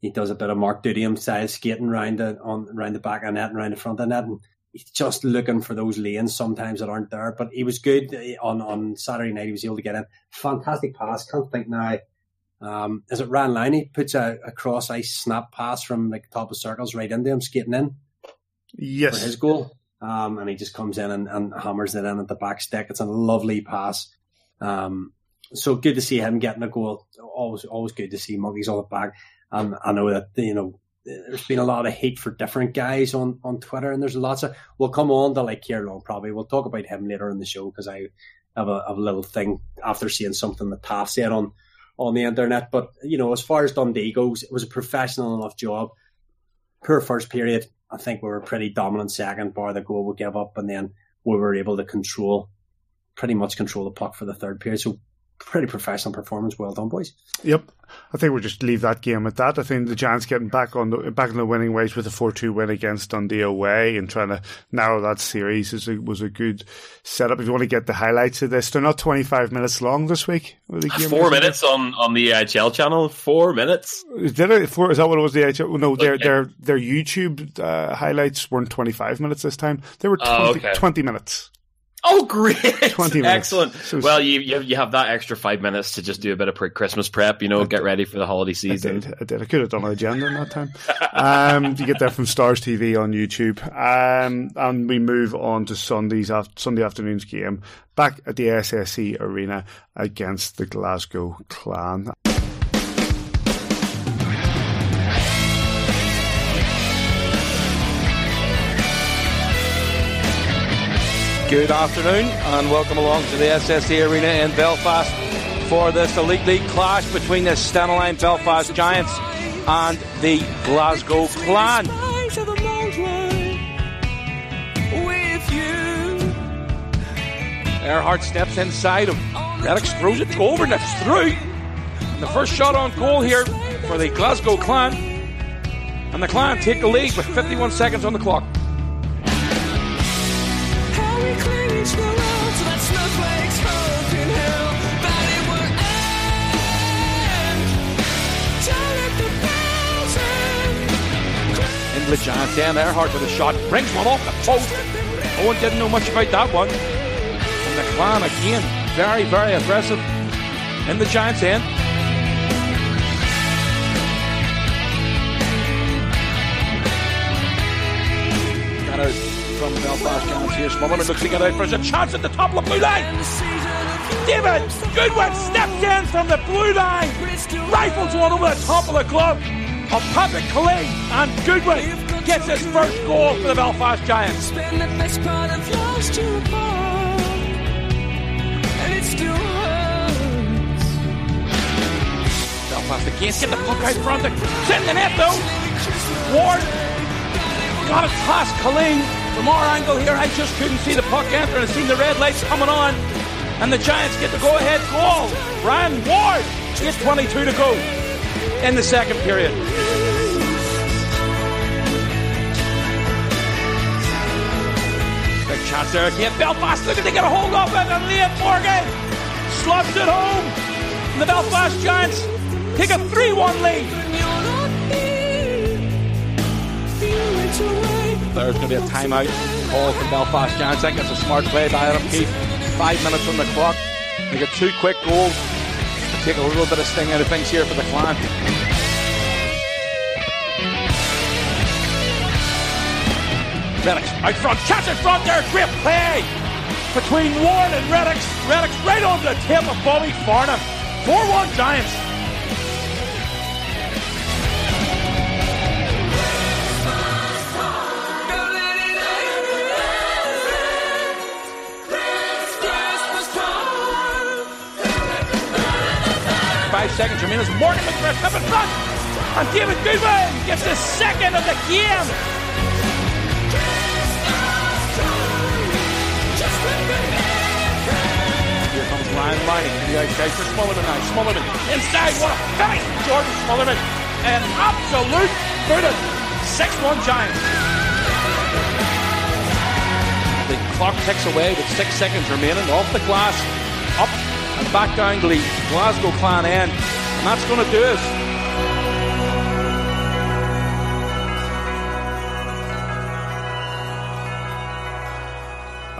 he does a bit of Mark Dudiam style skating around the on around the back of net and around the front of net, and he's just looking for those lanes sometimes that aren't there. But he was good on on Saturday night. He was able to get in. Fantastic pass. Can't think now. Um, is it Ryan Line? He puts a, a cross ice snap pass from like top of circles right into him, skating in. Yes, for his goal. Um, and he just comes in and, and, hammers it in at the back stick. It's a lovely pass. Um, so good to see him getting a goal. Always, always good to see Muggy's on the back. And I know that, you know, there's been a lot of hate for different guys on, on Twitter, and there's lots of. We'll come on to like Kieran Long probably. We'll talk about him later in the show because I have a, have a little thing after seeing something that Taff said on on the internet. But you know, as far as Dundee goes, it was a professional enough job. Per first period, I think we were pretty dominant second, bar the goal we gave up, and then we were able to control, pretty much control the puck for the third period. So pretty professional performance. Well done, boys. Yep, I think we'll just leave that game at that. I think the Giants getting back on the back in the winning ways with a four two win against Dundee away and trying to narrow that series is a, was a good setup. If you want to get the highlights of this, they're not twenty five minutes long this week. Four minutes on, on the HL channel. Four minutes. Did it? Four? Is that what it was? The HL? No, their okay. their their YouTube uh, highlights weren't twenty five minutes this time. They were 20, oh, okay. 20 minutes. Oh, great! Twenty minutes. excellent. So well, you, you you have that extra five minutes to just do a bit of pre- Christmas prep. You know, I get did. ready for the holiday season. I did. I did. I could have done an agenda in that time. um, you get that from Stars TV on YouTube, um, and we move on to Sunday's Sunday afternoon's game back at the SSE Arena against the Glasgow Clan. Good afternoon and welcome along to the SSE Arena in Belfast for this Elite League clash between the Stena Belfast Giants and the Glasgow Clan. Earhart steps inside him. Reddox throws it to over and it's through. And the first shot on goal here for the Glasgow Clan. And the Clan take the lead with 51 seconds on the clock. The Giants. Dan Earhart with a shot. Brings one off the post. Owen didn't know much about that one. And the Clan again, very, very aggressive in the Giants' end. From Belfast Giants here. Smotherman looks to get out for a chance at the top of the blue line. David Goodwin steps in from the blue line. Rifles one over the top of the glove of Patrick Killeen and Goodwin gets his first goal for the Belfast Giants. Belfast again, get the puck out front, in the net though. Ward got it past Killeen. From our angle here, I just couldn't see the puck enter I seen the red lights coming on. And the Giants get the go-ahead goal. Ryan Ward, 8.22 to go in the second period. Big chance there again. Belfast looking to get a hold of it, and Liam Morgan slobs it home. And the Belfast Giants take a 3 1 lead. There's going to be a timeout call from Belfast think it's a smart play by Adam Keefe. Five minutes on the clock. They get two quick goals take a little bit of sting out of things here for the clan. Reddox out front, catch in front there, great play between Ward and Reddox. Reddox right on the tip of Bobby Farnham. 4-1 Giants. Seconds remaining. Morgan McGrath up in front. And David Goodwin gets the second of the game. Here comes Ryan to the outside for Smotherman now. Smotherman inside. What a finish Jordan Smotherman. An absolute booted. 6-1 Giants. The clock ticks away with six seconds remaining. Off the glass. Up back down to Glasgow Clan end. And that's going to do us.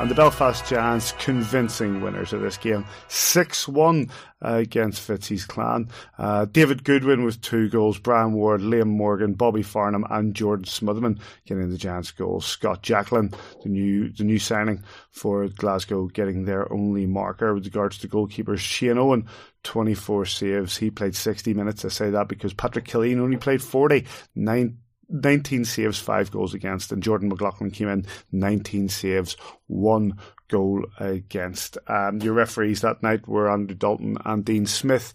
And the Belfast Giants convincing winners of this game. 6-1 uh, against Fitzy's clan. Uh, David Goodwin with two goals, Brian Ward, Liam Morgan, Bobby Farnham and Jordan Smotherman getting the Giants goals. Scott Jacklin, the new the new signing for Glasgow, getting their only marker with regards to goalkeepers. Shane Owen 24 saves. He played 60 minutes. I say that because Patrick Killeen only played 40. Nine, 19 saves, five goals against, and Jordan McLaughlin came in 19 saves, one goal against. Um, your referees that night were Andrew Dalton and Dean Smith.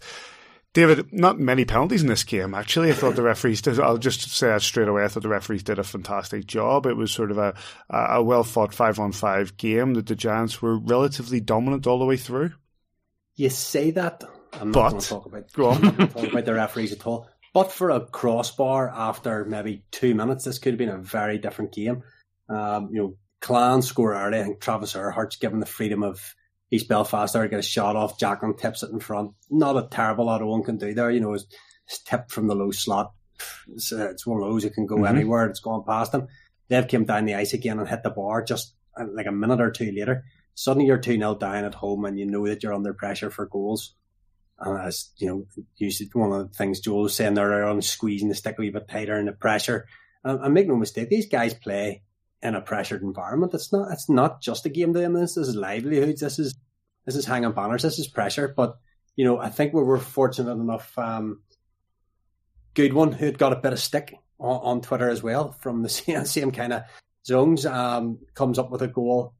David, not many penalties in this game. Actually, I thought the referees did. I'll just say that straight away. I thought the referees did a fantastic job. It was sort of a a well fought five on five game that the Giants were relatively dominant all the way through. You say that. I'm but, not going to talk about. Go on. talk about the referees at all. But for a crossbar after maybe two minutes, this could have been a very different game. Um, you know, Clan score early. I think Travis Ehrhardt's given the freedom of East Belfast there to get a shot off. Jacklin tips it in front. Not a terrible lot of one can do there. You know, it's, it's tipped from the low slot. It's, uh, it's one of those that can go mm-hmm. anywhere. It's gone past them. They've came down the ice again and hit the bar just uh, like a minute or two later. Suddenly you're 2 0 down at home and you know that you're under pressure for goals. And as you know, one of the things Joel was saying there on squeezing the stick a wee bit tighter and the pressure. And, and, make no mistake, these guys play in a pressured environment. It's not it's not just a game to them. This, this is livelihoods. This is this is hanging banners. This is pressure. But you know, I think we were fortunate enough. Um, Goodwin who had got a bit of stick on, on Twitter as well from the same, same kind of zones. Um, comes up with a goal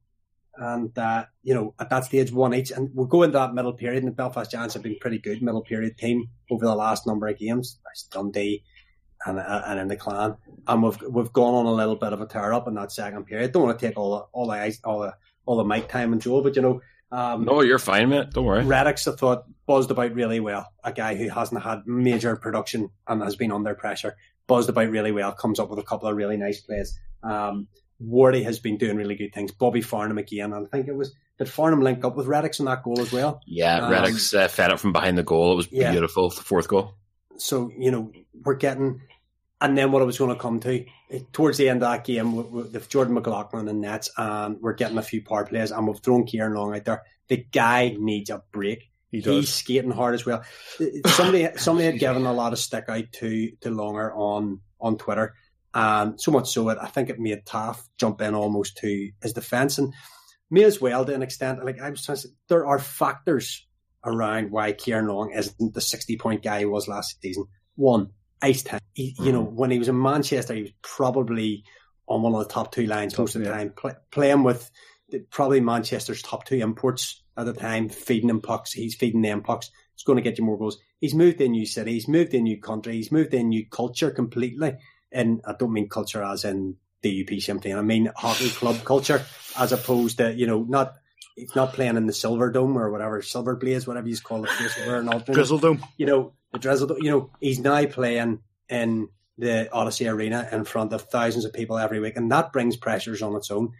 and uh, you know at that stage one each, and we'll go into that middle period. And the Belfast Giants have been pretty good middle period team over the last number of games. Dundee and uh, and in the clan, and we've we've gone on a little bit of a tear up in that second period. Don't want to take all the all the all the all the mic time and Joe, but you know. Um, no, you're fine, mate. Don't worry. Reddox, I thought, buzzed about really well. A guy who hasn't had major production and has been under pressure, buzzed about really well. Comes up with a couple of really nice plays. Um, Wardy has been doing really good things. Bobby Farnham again, and I think it was did Farnham link up with Reddox in that goal as well? Yeah, um, Reddox uh, fed it from behind the goal. It was yeah. beautiful. The fourth goal. So you know we're getting, and then what I was going to come to towards the end of that game with Jordan McLaughlin and Nets, and we're getting a few power plays, and we've thrown Kieran Long out there. The guy needs a break. He He's skating hard as well. Somebody somebody had given a lot of stick out to to Longer on on Twitter and so much so that I think it made Taff jump in almost to his defence. And me as well, to an extent, like I was trying to say, there are factors around why Kieran Long isn't the 60 point guy he was last season. One, ice time. He, you know, mm-hmm. when he was in Manchester, he was probably on one of the top two lines most of the time, play, playing with probably Manchester's top two imports at the time, feeding him pucks. He's feeding them pucks. It's going to get you more goals. He's moved to a new city. He's moved to a new country. He's moved to a new culture completely and I don't mean culture as in DUP something. I mean hockey club culture, as opposed to you know not he's not playing in the Silver Dome or whatever Silver Blaze, whatever you call it, place where an Drizzle Dome. You know the Drizzle Dome. You know he's now playing in the Odyssey Arena in front of thousands of people every week, and that brings pressures on its own.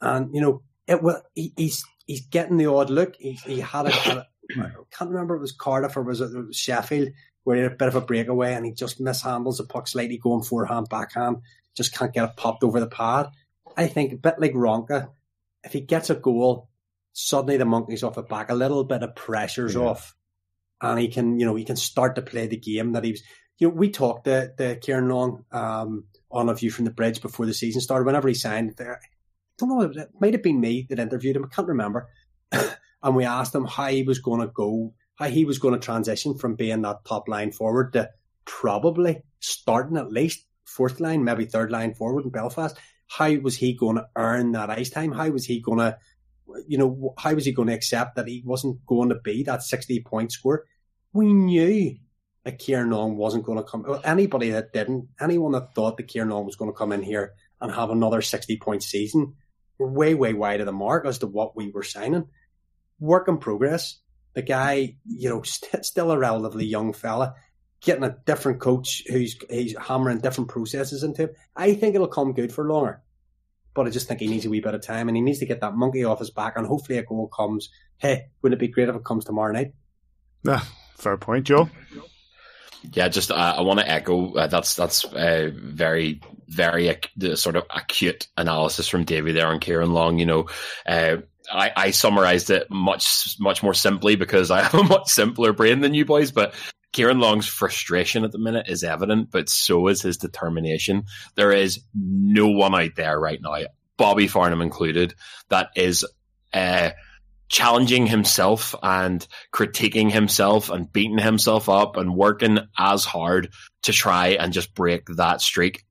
And you know it will. He, he's he's getting the odd look. He, he had a, I can't remember if it was Cardiff or was it Sheffield where he had a bit of a breakaway and he just mishandles the puck slightly going forehand, backhand, just can't get it popped over the pad. I think a bit like Ronka, if he gets a goal, suddenly the monkey's off the back, a little bit of pressure's yeah. off, and he can, you know, he can start to play the game that he was. You know, we talked to, to Kieran Long um, on a view from the bridge before the season started. Whenever he signed, there, I don't know, it might have been me that interviewed him. I can't remember. and we asked him how he was going to go he was going to transition from being that top line forward to probably starting at least fourth line, maybe third line forward in Belfast. How was he going to earn that ice time? How was he going to, you know, how was he going to accept that he wasn't going to be that 60 point score? We knew that Kieran wasn't going to come. Anybody that didn't, anyone that thought that Kieran was going to come in here and have another 60 point season, were way, way wide of the mark as to what we were signing. Work in progress the guy, you know, st- still a relatively young fella, getting a different coach who's he's hammering different processes into him. I think it'll come good for longer. But I just think he needs a wee bit of time and he needs to get that monkey off his back and hopefully a goal comes. Hey, wouldn't it be great if it comes tomorrow night? Yeah, fair point, Joe. Yeah, just uh, I want to echo uh, that's that's uh, very very ac- sort of acute analysis from David there on Kieran Long. You know, uh, I, I summarized it much much more simply because I have a much simpler brain than you boys. But Kieran Long's frustration at the minute is evident, but so is his determination. There is no one out there right now, Bobby Farnham included, that is uh, challenging himself and critiquing himself and beating himself up and working as hard to try and just break that streak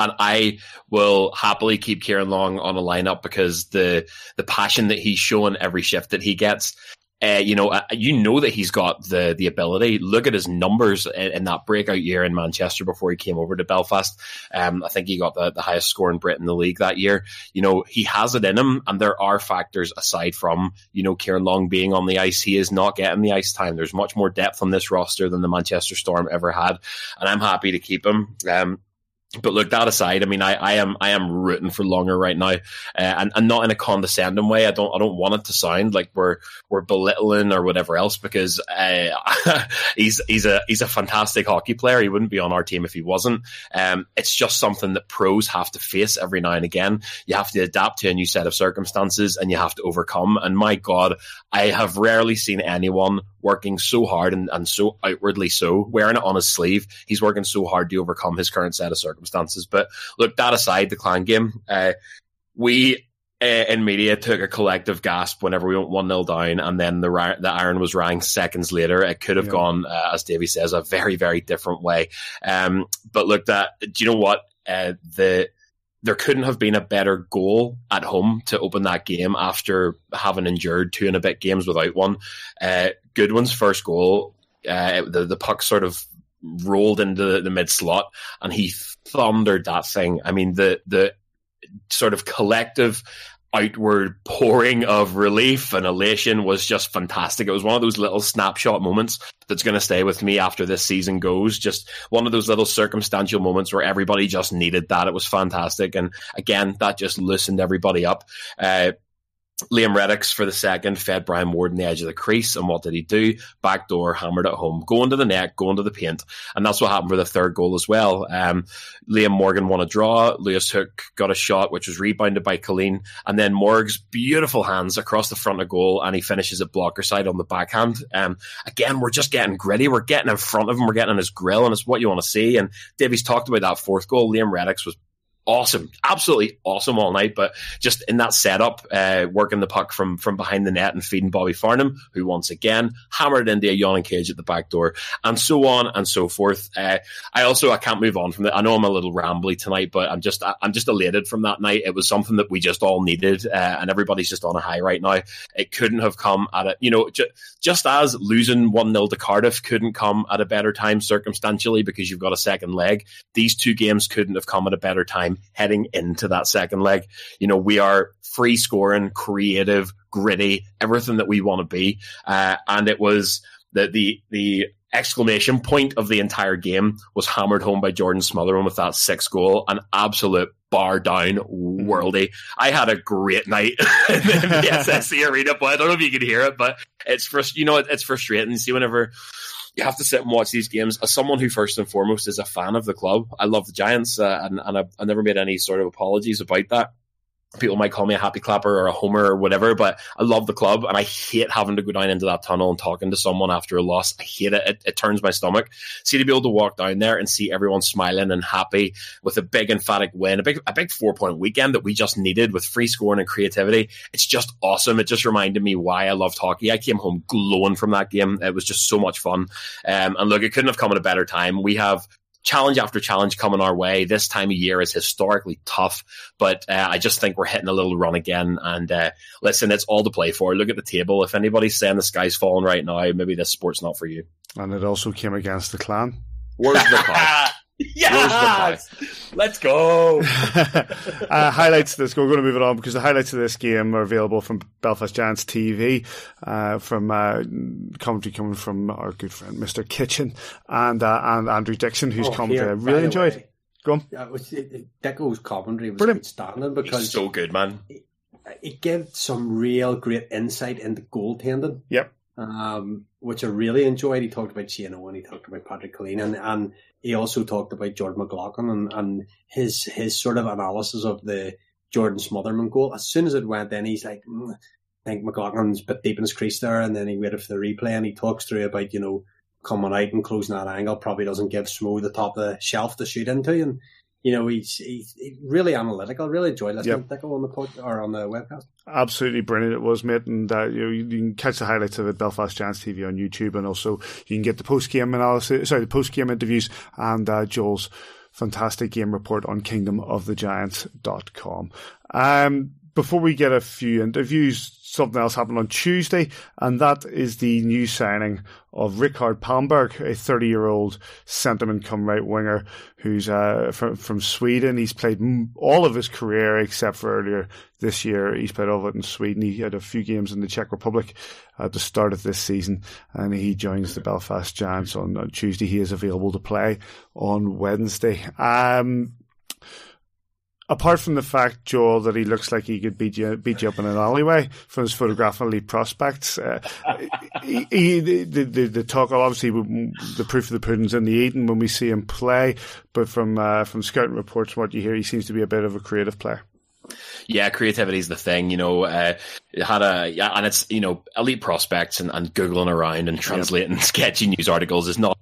and I will happily keep Kieran Long on a lineup because the the passion that he's showing every shift that he gets. Uh, you know, uh, you know that he's got the the ability. Look at his numbers in, in, that breakout year in Manchester before he came over to Belfast. Um, I think he got the, the highest score in Britain in the league that year. You know, he has it in him, and there are factors aside from you know Kieran Long being on the ice. He is not getting the ice time. There's much more depth on this roster than the Manchester Storm ever had, and I'm happy to keep him. Um, but look, that aside, I mean, I, I am I am rooting for Longer right now, uh, and and not in a condescending way. I don't I don't want it to sound like we're we're belittling or whatever else because uh, he's he's a he's a fantastic hockey player. He wouldn't be on our team if he wasn't. Um, it's just something that pros have to face every now and again. You have to adapt to a new set of circumstances, and you have to overcome. And my God, I have rarely seen anyone working so hard and, and so outwardly so, wearing it on his sleeve. He's working so hard to overcome his current set of circumstances. But look, that aside, the clan game, uh, we uh, in media took a collective gasp whenever we went 1 0 down, and then the the iron was rang seconds later. It could have yeah. gone, uh, as Davey says, a very, very different way. Um, but look, that do you know what? Uh, the there couldn't have been a better goal at home to open that game after having endured two and a bit games without one. Uh, Goodwin's first goal, uh, the the puck sort of rolled into the, the mid slot, and he thundered that thing. I mean, the the sort of collective outward pouring of relief and elation was just fantastic. It was one of those little snapshot moments that's going to stay with me after this season goes. Just one of those little circumstantial moments where everybody just needed that. It was fantastic. And again, that just loosened everybody up. Uh, Liam Reddox for the second fed Brian Ward in the edge of the crease. And what did he do? Backdoor, hammered it home, going to the net, going to the paint. And that's what happened for the third goal as well. Um, Liam Morgan won a draw. Lewis Hook got a shot, which was rebounded by Killeen. And then Morg's beautiful hands across the front of goal. And he finishes at blocker side on the backhand. Um, again, we're just getting gritty. We're getting in front of him. We're getting in his grill. And it's what you want to see. And Davies talked about that fourth goal. Liam Reddox was awesome, absolutely awesome all night. But just in that setup, uh, working the puck from from behind the net and feeding Bobby Farnham, who once again hammered into a yawning cage at the back door, and so on and so forth. Uh, I also I can't move on from that. I know I'm a little rambly tonight, but I'm just I'm just elated from that night. It was something that we just all needed, uh, and everybody's just on a high right now. It couldn't have come at a you know ju- just as losing one 0 to Cardiff couldn't come at a better time circumstantially because you've got a second leg. These two games couldn't have come at a better time heading into that second leg. You know, we are free scoring, creative, gritty, everything that we want to be. Uh, and it was the, the, the exclamation point of the entire game was hammered home by Jordan Smotherman with that six goal, an absolute bar down worldy. I had a great night in the SSE arena, but I don't know if you can hear it, but it's frust- you know, it's frustrating. See, whenever you have to sit and watch these games as someone who first and foremost is a fan of the club. I love the Giants, uh, and, and I, I never made any sort of apologies about that people might call me a happy clapper or a homer or whatever, but I love the club and I hate having to go down into that tunnel and talking to someone after a loss. I hate it. It, it turns my stomach. See to be able to walk down there and see everyone smiling and happy with a big emphatic win, a big a big four point weekend that we just needed with free scoring and creativity. It's just awesome. It just reminded me why I loved hockey. I came home glowing from that game. It was just so much fun. Um, and look, it couldn't have come at a better time. We have challenge after challenge coming our way. This time of year is historically tough, but uh, I just think we're hitting a little run again. And uh, listen, it's all to play for. Look at the table. If anybody's saying the sky's falling right now, maybe this sport's not for you. And it also came against the clan. Where's the clan? Yes! Let's go. uh, highlights of this. We're going to move it on because the highlights of this game are available from Belfast Giants TV, uh, from uh, commentary coming from our good friend Mr. Kitchen and uh, and Andrew Dixon, who's oh, commentary I really enjoyed. Way, Go on. Yeah, Dicko's commentary was Brilliant. outstanding because He's so good, man. It, it gave some real great insight into goaltending. Yep. Um, which I really enjoyed. He talked about Shane Owen, he talked about Patrick Killeen, and, and he also talked about Jordan McLaughlin and, and his his sort of analysis of the Jordan Smotherman goal. As soon as it went in, he's like, mm, I think McLaughlin's a bit deep in his crease there, and then he waited for the replay and he talks through about, you know, coming out and closing that angle probably doesn't give Smo the top of the shelf to shoot into. And you know, he's, he's really analytical. I Really enjoyed listening yep. to on the pod, or on the webcast. Absolutely brilliant it was, mate. And uh, you, know, you can catch the highlights of it, Belfast Giants TV on YouTube, and also you can get the post game analysis, sorry, the post game interviews and uh, Joel's fantastic game report on kingdomofthegiants.com. Um, before we get a few interviews, something else happened on Tuesday, and that is the new signing of Rickard Palmberg, a 30 year old centerman come right winger who's uh, from, from Sweden. He's played all of his career except for earlier this year. He's played all of it in Sweden. He had a few games in the Czech Republic at the start of this season, and he joins the Belfast Giants on, on Tuesday. He is available to play on Wednesday. Um, apart from the fact, Joel, that he looks like he could beat you, beat you up in an alleyway from his photograph on elite prospects, uh, he, he, the, the, the talk, obviously, the proof of the pudding's in the eating when we see him play, but from, uh, from scouting reports, what you hear, he seems to be a bit of a creative player. Yeah, creativity is the thing, you know. Uh, had a yeah, and it's you know elite prospects and, and googling around and translating sketchy news articles is not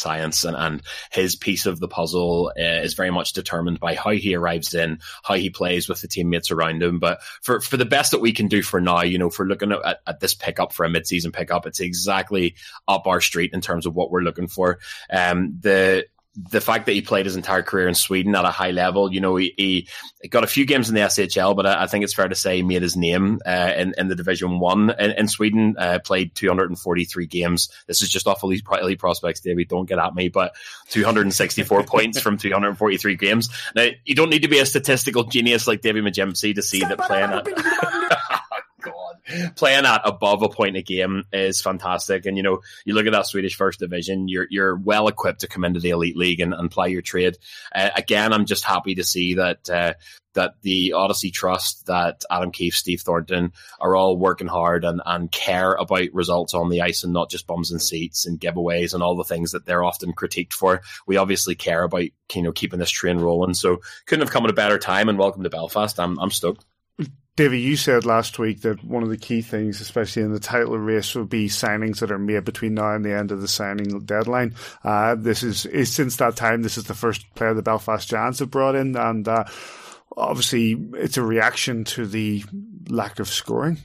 science and, and his piece of the puzzle uh, is very much determined by how he arrives in, how he plays with the teammates around him. But for, for the best that we can do for now, you know, for looking at, at this pickup for a mid-season pickup, it's exactly up our street in terms of what we're looking for. Um, the the fact that he played his entire career in Sweden at a high level, you know, he, he got a few games in the SHL, but I, I, think it's fair to say he made his name uh, in, in the Division One in, in, Sweden. Uh, played 243 games. This is just off elite, elite prospects, David. Don't get at me, but 264 points from 243 games. Now, you don't need to be a statistical genius like David Majimsi to see that playing at playing at above a point a game is fantastic. And you know, you look at that Swedish First Division, you're you're well equipped to come into the elite league and, and play your trade. Uh, again, I'm just happy to see that. Uh, that the Odyssey Trust, that Adam Keefe, Steve Thornton are all working hard and, and care about results on the ice and not just bums and seats and giveaways and all the things that they're often critiqued for. We obviously care about you know keeping this train rolling. So couldn't have come at a better time. And welcome to Belfast. I'm I'm stoked. David, you said last week that one of the key things, especially in the title race, would be signings that are made between now and the end of the signing deadline. Uh, this is, is, since that time, this is the first player the Belfast Giants have brought in, and uh, obviously it's a reaction to the lack of scoring.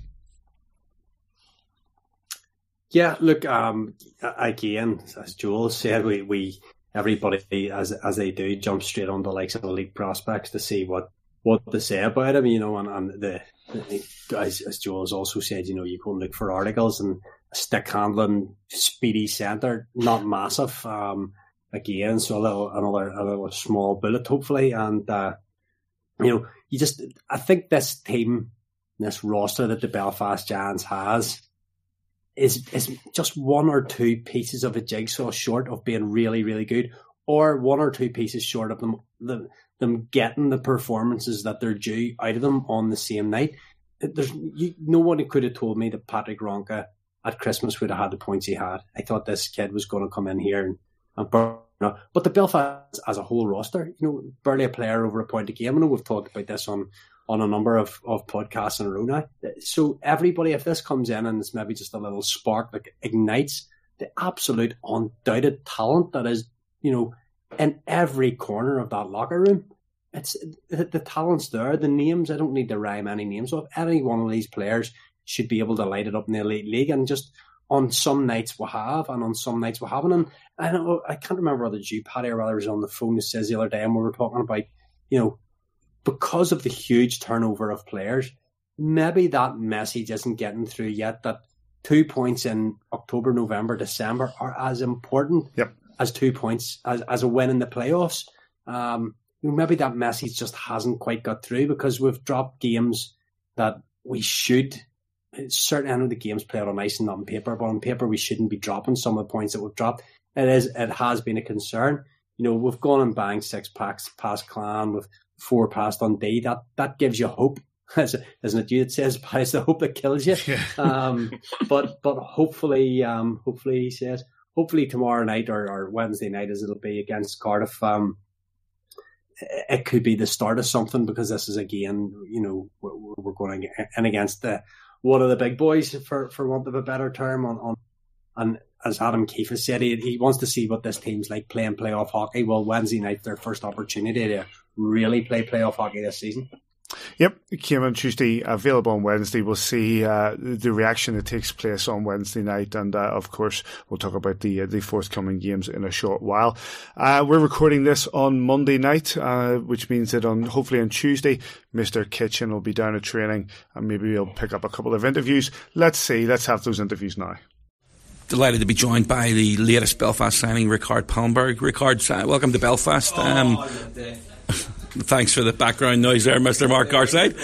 Yeah, look, um, again, as Joel said, we, we everybody as as they do jump straight on the likes of elite prospects to see what what to say about him, you know, and, and the, as, as Joel has also said, you know, you go and look for articles and stick handling, speedy centre, not massive. Um, again, so a little, another, a little small bullet, hopefully. And, uh, you know, you just, I think this team, this roster that the Belfast Giants has is, is just one or two pieces of a jigsaw short of being really, really good, or one or two pieces short of them, the, them getting the performances that they're due out of them on the same night. There's you, no one could have told me that Patrick Ronke at Christmas would have had the points he had. I thought this kid was going to come in here and, and burn. But the Belfast as a whole roster, you know, barely a player over a point a game. I know we've talked about this on on a number of, of podcasts in a row now. So everybody, if this comes in and it's maybe just a little spark that ignites the absolute undoubted talent that is, you know, in every corner of that locker room. It's the, the talent's there. The names, I don't need to rhyme any names off. Any one of these players should be able to light it up in the elite league. And just on some nights we have, and on some nights we haven't. And I I can't remember whether you, Paddy, or whether it was on the phone that says the other day, and we were talking about, you know, because of the huge turnover of players, maybe that message isn't getting through yet that two points in October, November, December are as important yep as two points as, as a win in the playoffs. Um, maybe that message just hasn't quite got through because we've dropped games that we should. Certainly, I know the games played on ice and not on paper, but on paper we shouldn't be dropping some of the points that we've dropped. It is, it has been a concern. You know, we've gone and banged six packs past Clan with four past Dundee. That that gives you hope, isn't it? You it says, but it's the hope that kills you. Yeah. um, but but hopefully, um, hopefully he says hopefully tomorrow night or, or Wednesday night, as it'll be against Cardiff, um, it could be the start of something because this is again, you know, we're, we're going in against the one of the big boys, for for want of a better term, on, on and as Adam Keefe has said, he, he wants to see what this team's like playing playoff hockey. Well, Wednesday night, their first opportunity to really play playoff hockey this season. Yep, it came on Tuesday, available on Wednesday. We'll see uh, the reaction that takes place on Wednesday night, and uh, of course, we'll talk about the uh, the forthcoming games in a short while. Uh, we're recording this on Monday night, uh, which means that on hopefully on Tuesday, Mister Kitchen will be down at training, and maybe we'll pick up a couple of interviews. Let's see. Let's have those interviews now delighted to be joined by the latest Belfast signing, Rickard Palmberg. Rickard, welcome to Belfast. Um, Thanks for the background noise there, Mr. Mark Garside.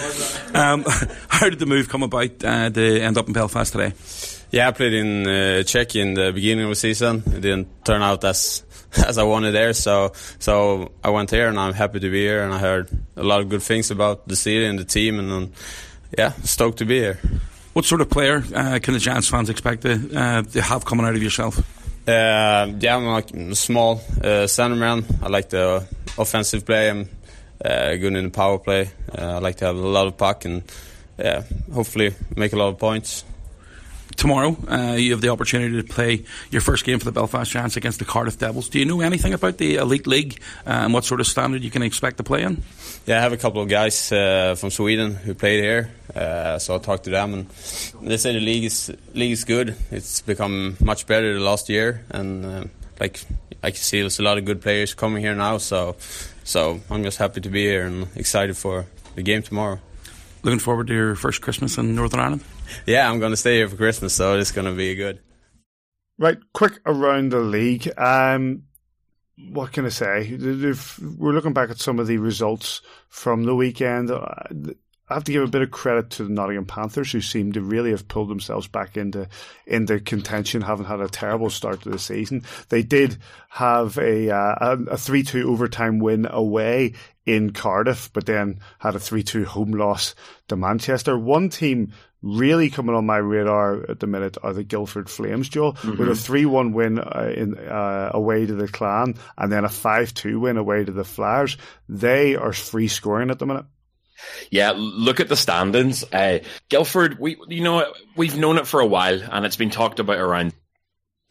Um, how did the move come about uh, to end up in Belfast today? Yeah, I played in uh, Czech in the beginning of the season. It didn't turn out as as I wanted there, so so I went here, and I'm happy to be here. And I heard a lot of good things about the city and the team, and um, yeah, stoked to be here. What sort of player uh, can the Giants fans expect to, uh, to have coming out of yourself? Uh, yeah, I'm like a small uh, centerman. I like the offensive play. I'm uh, good in the power play. Uh, I like to have a lot of puck and yeah, hopefully make a lot of points. Tomorrow, uh, you have the opportunity to play your first game for the Belfast Giants against the Cardiff Devils. Do you know anything about the Elite League uh, and what sort of standard you can expect to play in? Yeah, I have a couple of guys uh, from Sweden who played here, uh, so I talked to them, and they say the league is league is good. It's become much better the last year, and like I can see there's a lot of good players coming here now. So so I'm just happy to be here and excited for the game tomorrow. Looking forward to your first Christmas in Northern Ireland. Yeah, I'm going to stay here for Christmas, so it's going to be good. Right, quick around the league. Um, what can I say? If We're looking back at some of the results from the weekend. I have to give a bit of credit to the Nottingham Panthers, who seem to really have pulled themselves back into into contention, having had a terrible start to the season. They did have a uh, a three two overtime win away in Cardiff, but then had a three two home loss to Manchester. One team really coming on my radar at the minute are the Guildford Flames, Joel, mm-hmm. with a 3 1 win uh, in, uh, away to the Clan and then a 5 2 win away to the Flyers. They are free scoring at the minute. Yeah, look at the standings. Uh, Guildford, we you know we've known it for a while, and it's been talked about around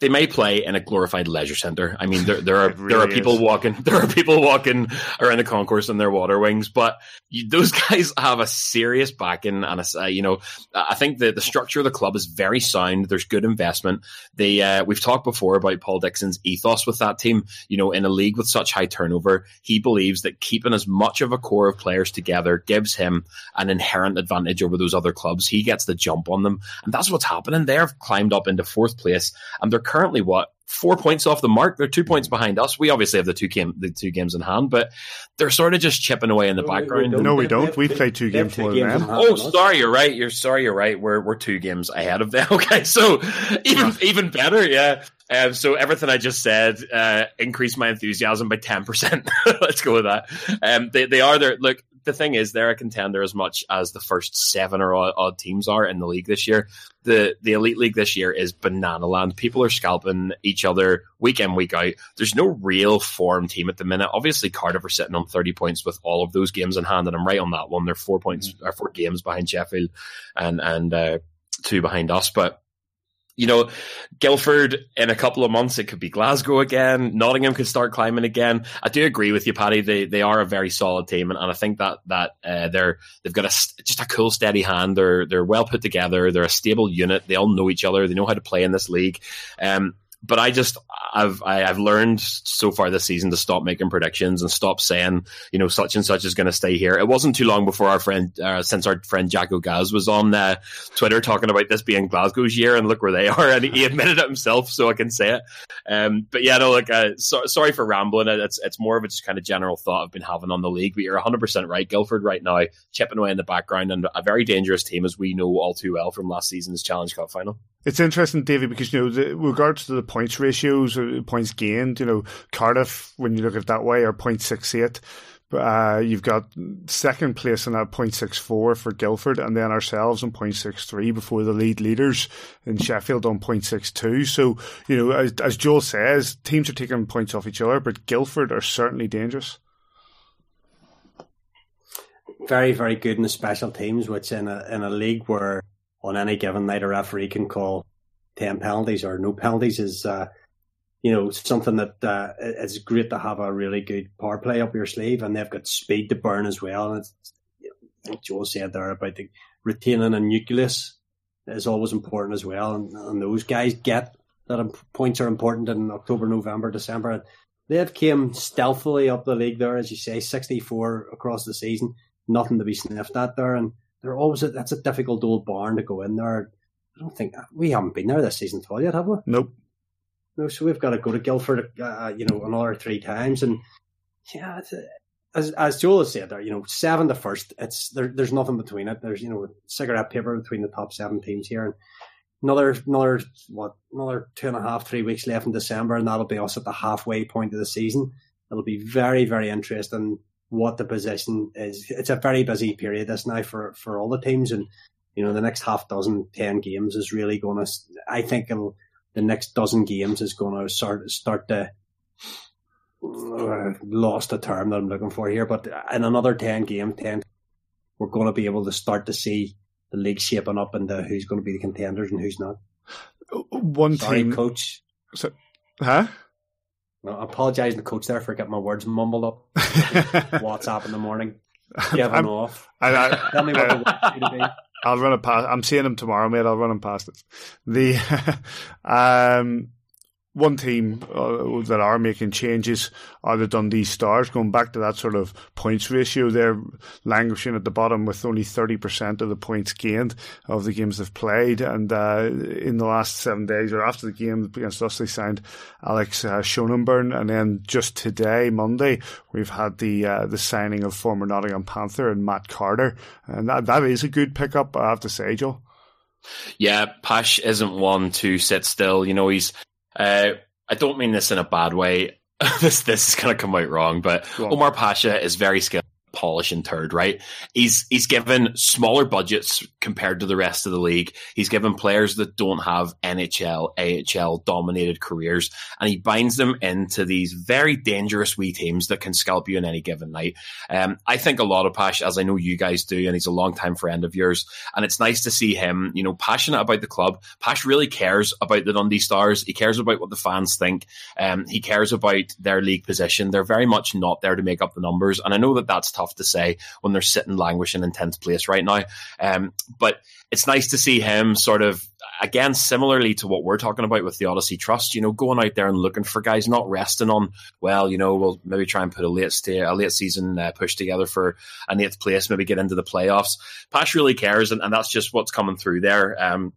they may play in a glorified leisure center. I mean, there, there are really there are people is. walking there are people walking around the concourse in their water wings, but you, those guys have a serious backing and a, uh, you know I think the the structure of the club is very sound. There's good investment. They uh, we've talked before about Paul Dixon's ethos with that team. You know, in a league with such high turnover, he believes that keeping as much of a core of players together gives him an inherent advantage over those other clubs. He gets the jump on them, and that's what's happening. They've climbed up into fourth place, and they're currently what four points off the mark. They're two points behind us. We obviously have the two game the two games in hand, but they're sort of just chipping away in the no, background. We no, we don't. We play two games more than them. Oh, sorry, you're right. You're sorry, you're right. We're we're two games ahead of them. Okay, so even even better, yeah. Um, so everything I just said uh, increased my enthusiasm by ten percent. Let's go with that. Um, they they are there. Look, the thing is, they're a contender as much as the first seven or odd, odd, teams are in the league this year. The the elite league this year is banana land. People are scalping each other week in week out. There's no real form team at the minute. Obviously, Cardiff are sitting on 30 points with all of those games in hand, and I'm right on that one. They're four points mm-hmm. or four games behind Sheffield, and and uh, two behind us, but you know, Guildford in a couple of months, it could be Glasgow again. Nottingham could start climbing again. I do agree with you, Paddy. They they are a very solid team, and, and I think that that uh, they're they've got a just a cool, steady hand. They're they're well put together. They're a stable unit. They all know each other. They know how to play in this league. Um, but I just I've I, have i have learned so far this season to stop making predictions and stop saying you know such and such is going to stay here. It wasn't too long before our friend uh, since our friend Jacko Gaz was on uh, Twitter talking about this being Glasgow's year and look where they are and he admitted it himself, so I can say it. Um, but yeah, no, like uh, so, sorry for rambling. It's it's more of a just kind of general thought I've been having on the league. But you're 100 percent right. Guildford right now chipping away in the background and a very dangerous team as we know all too well from last season's Challenge Cup final. It's interesting, David, because you know, the, regards to the points ratios, or points gained, you know, Cardiff, when you look at it that way, are 0.68. Uh, you've got second place in that 0.64 for Guildford, and then ourselves on 0.63 before the lead leaders in Sheffield on 0.62. So, you know, as, as Joel says, teams are taking points off each other, but Guildford are certainly dangerous. Very, very good in the special teams, which in a in a league where on any given night a referee can call 10 penalties or no penalties is, uh, you know, something that uh, it's great to have a really good power play up your sleeve, and they've got speed to burn as well. And it's, you know, I think Joe said there about the retaining a nucleus is always important as well, and, and those guys get that points are important in October, November, December. They've came stealthily up the league there, as you say, 64 across the season, nothing to be sniffed at there, and they're always a, that's a difficult old barn to go in there. I don't think we haven't been there this season at all yet, have we? Nope. No, so we've got to go to Guildford, uh, you know, another three times, and yeah, as as Joel has said there, you know, seven to first, it's there. There's nothing between it. There's you know cigarette paper between the top seven teams here, and another another what another two and a half three weeks left in December, and that'll be us at the halfway point of the season. It'll be very very interesting what the position is. It's a very busy period this now for, for all the teams, and you know the next half dozen, ten games is really going to. I think it'll, the next dozen games is going to start start to uh, lost the term that I'm looking for here, but in another ten game, ten, we're going to be able to start to see the league shaping up into who's going to be the contenders and who's not. One Sorry, team, coach. So, huh? Well, I apologise to the coach there for getting my words mumbled up. WhatsApp in the morning. Give him off. I, I, Tell me what I, to be. I'll run it past. I'm seeing him tomorrow, mate. I'll run him past it. The um, one team uh, that are making changes are the Dundee Stars, going back to that sort of points ratio. They're languishing at the bottom with only 30% of the points gained of the games they've played. And uh, in the last seven days, or after the game against us, they signed Alex uh, Schoenborn. And then just today, Monday, we've had the uh, the signing of former Nottingham Panther and Matt Carter. And that, that is a good pickup, I have to say, Joe. Yeah, Pash isn't one to sit still. You know, he's uh, I don't mean this in a bad way. this this is going to come out wrong, but Omar Pacha is very skilled polish and third, right? He's he's given smaller budgets compared to the rest of the league. He's given players that don't have NHL, AHL dominated careers, and he binds them into these very dangerous wee teams that can scalp you in any given night. Um, I think a lot of Pash, as I know you guys do, and he's a long time friend of yours, and it's nice to see him, you know, passionate about the club. Pash really cares about the Dundee Stars. He cares about what the fans think. Um, he cares about their league position. They're very much not there to make up the numbers, and I know that that's tough to say when they're sitting languishing in 10th place right now. Um, but it's nice to see him sort of again, similarly to what we're talking about with the Odyssey Trust, you know, going out there and looking for guys, not resting on, well, you know, we'll maybe try and put a late stay, a late season uh, push together for an eighth place, maybe get into the playoffs. Pash really cares, and, and that's just what's coming through there. Um,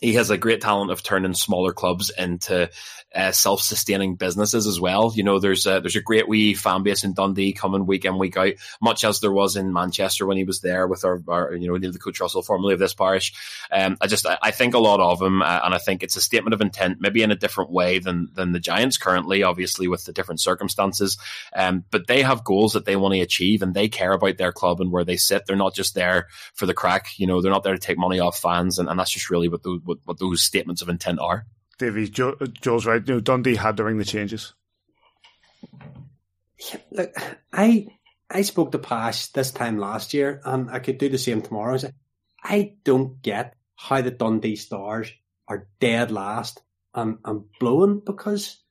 he has a great talent of turning smaller clubs into uh, self-sustaining businesses as well. You know, there's a, there's a great wee fan base in Dundee coming week in week out, much as there was in Manchester when he was there with our, our you know the coach Russell, formerly of this parish. Um, I just I, I think a lot of him, uh, and I think it's a statement of intent, maybe in a different way than than the Giants currently, obviously with the different circumstances. Um, but they have goals that they want to achieve, and they care about their club and where they sit. They're not just there for the crack. You know, they're not there to take money off fans, and, and that's just really what, the, what, what those statements of intent are. Davey, Joe, Joel's right. You know, Dundee had to ring the changes. Look, I I spoke to Pash this time last year, and I could do the same tomorrow. I, I don't get how the Dundee Stars are dead last and, and blowing because,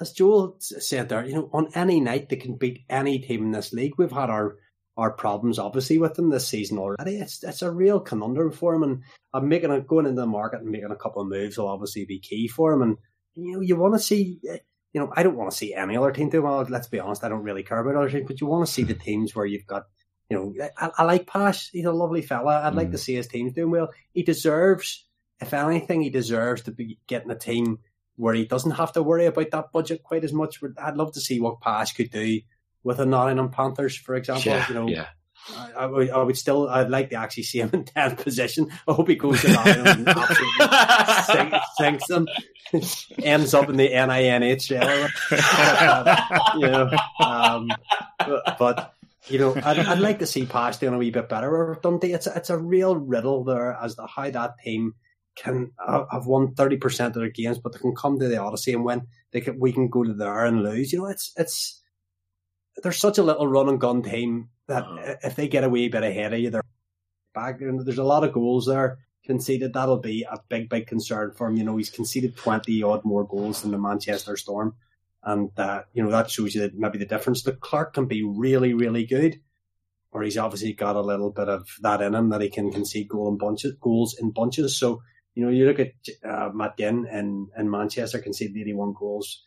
as Joel said there, you know, on any night they can beat any team in this league. We've had our our problems obviously with them this season already. It's it's a real conundrum for him, and I'm making a going into the market and making a couple of moves will obviously be key for him. And you know, you want to see, you know, I don't want to see any other team do well. Let's be honest, I don't really care about other teams, but you want to see the teams where you've got, you know, I, I like Pash. He's a lovely fella. I'd mm. like to see his teams doing well. He deserves, if anything, he deserves to be getting a team where he doesn't have to worry about that budget quite as much. I'd love to see what Pash could do with the Nottingham Panthers, for example. Yeah, you know, yeah. I, I, would, I would still, I'd like to actually see him in 10th position. I hope he goes to Nottingham and absolutely sinks them, ends up in the NINHL. you know, um, but, but, you know, I'd, I'd, like to see Pash doing a wee bit better. Dundee, it's a, it's a real riddle there as to how that team can have won thirty percent of their games, but they can come to the Odyssey and win. They can, we can go to there and lose. You know, it's it's there's such a little run and gun team that uh-huh. if they get away a wee bit ahead of you, they're back. There's a lot of goals there conceded. That'll be a big, big concern for him. You know, he's conceded 20 odd more goals than the Manchester Storm. And, uh, you know, that shows you that maybe the difference. The Clark can be really, really good, or he's obviously got a little bit of that in him that he can concede goal in bunches, goals in bunches. So, you know, you look at uh, Matt Ginn in, in Manchester, conceded 81 goals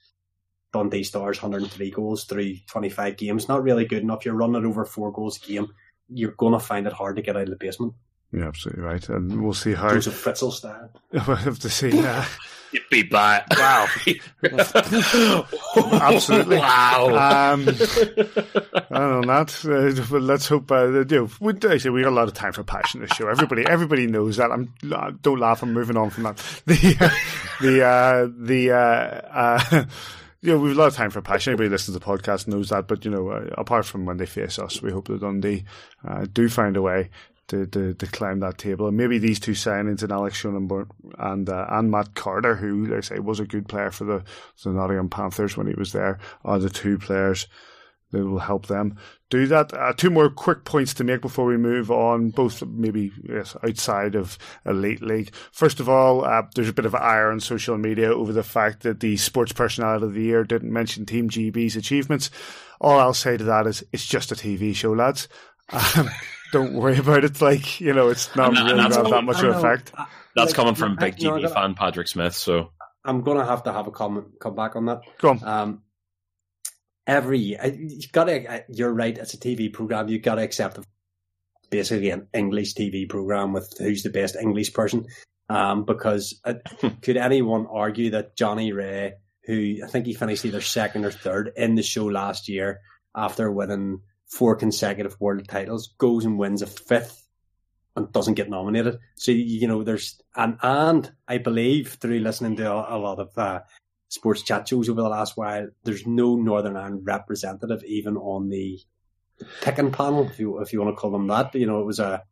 Dundee Stars 103 goals through 25 games. Not really good enough. You're running over four goals a game. You're going to find it hard to get out of the basement. Yeah, absolutely right. And we'll see how. Joseph Fritzl style. We'll have to see. Uh... You'd be back. Wow. absolutely. Wow. Um, I don't know that. Uh, let's hope. Uh, you know, we, I say we got a lot of time for passion this show. Everybody, everybody knows that. I'm. Don't laugh. I'm moving on from that. The, uh, the, uh, the, uh, you know, we've a lot of time for passion. Anybody listens to the podcast knows that. But, you know, uh, apart from when they face us, we hope that Dundee uh, do find a way to, to, to, climb that table. And maybe these two signings and Alex Schoenborn and uh, and Matt Carter, who, like I say, was a good player for the, the Nottingham Panthers when he was there, are the two players that will help them do that. Uh, two more quick points to make before we move on, both maybe yes, outside of Elite League. First of all, uh, there's a bit of ire on social media over the fact that the Sports Personality of the Year didn't mention Team GB's achievements. All I'll say to that is it's just a TV show, lads. Um, don't worry about it. Like, you know, it's not really got that much of an effect. That's like, coming from big GB fan Patrick Smith, so I'm going to have to have a comment come back on that. Go on. Um, every year, you've got to. You're right. It's a TV program. You've got to accept it. Basically, an English TV program with who's the best English person. Um, because uh, could anyone argue that Johnny Rea, who I think he finished either second or third in the show last year after winning four consecutive world titles, goes and wins a fifth and doesn't get nominated. So you know, there's and and I believe through listening to a, a lot of uh, sports chat shows over the last while, there's no Northern Ireland representative even on the picking panel, if you if you want to call them that. You know, it was a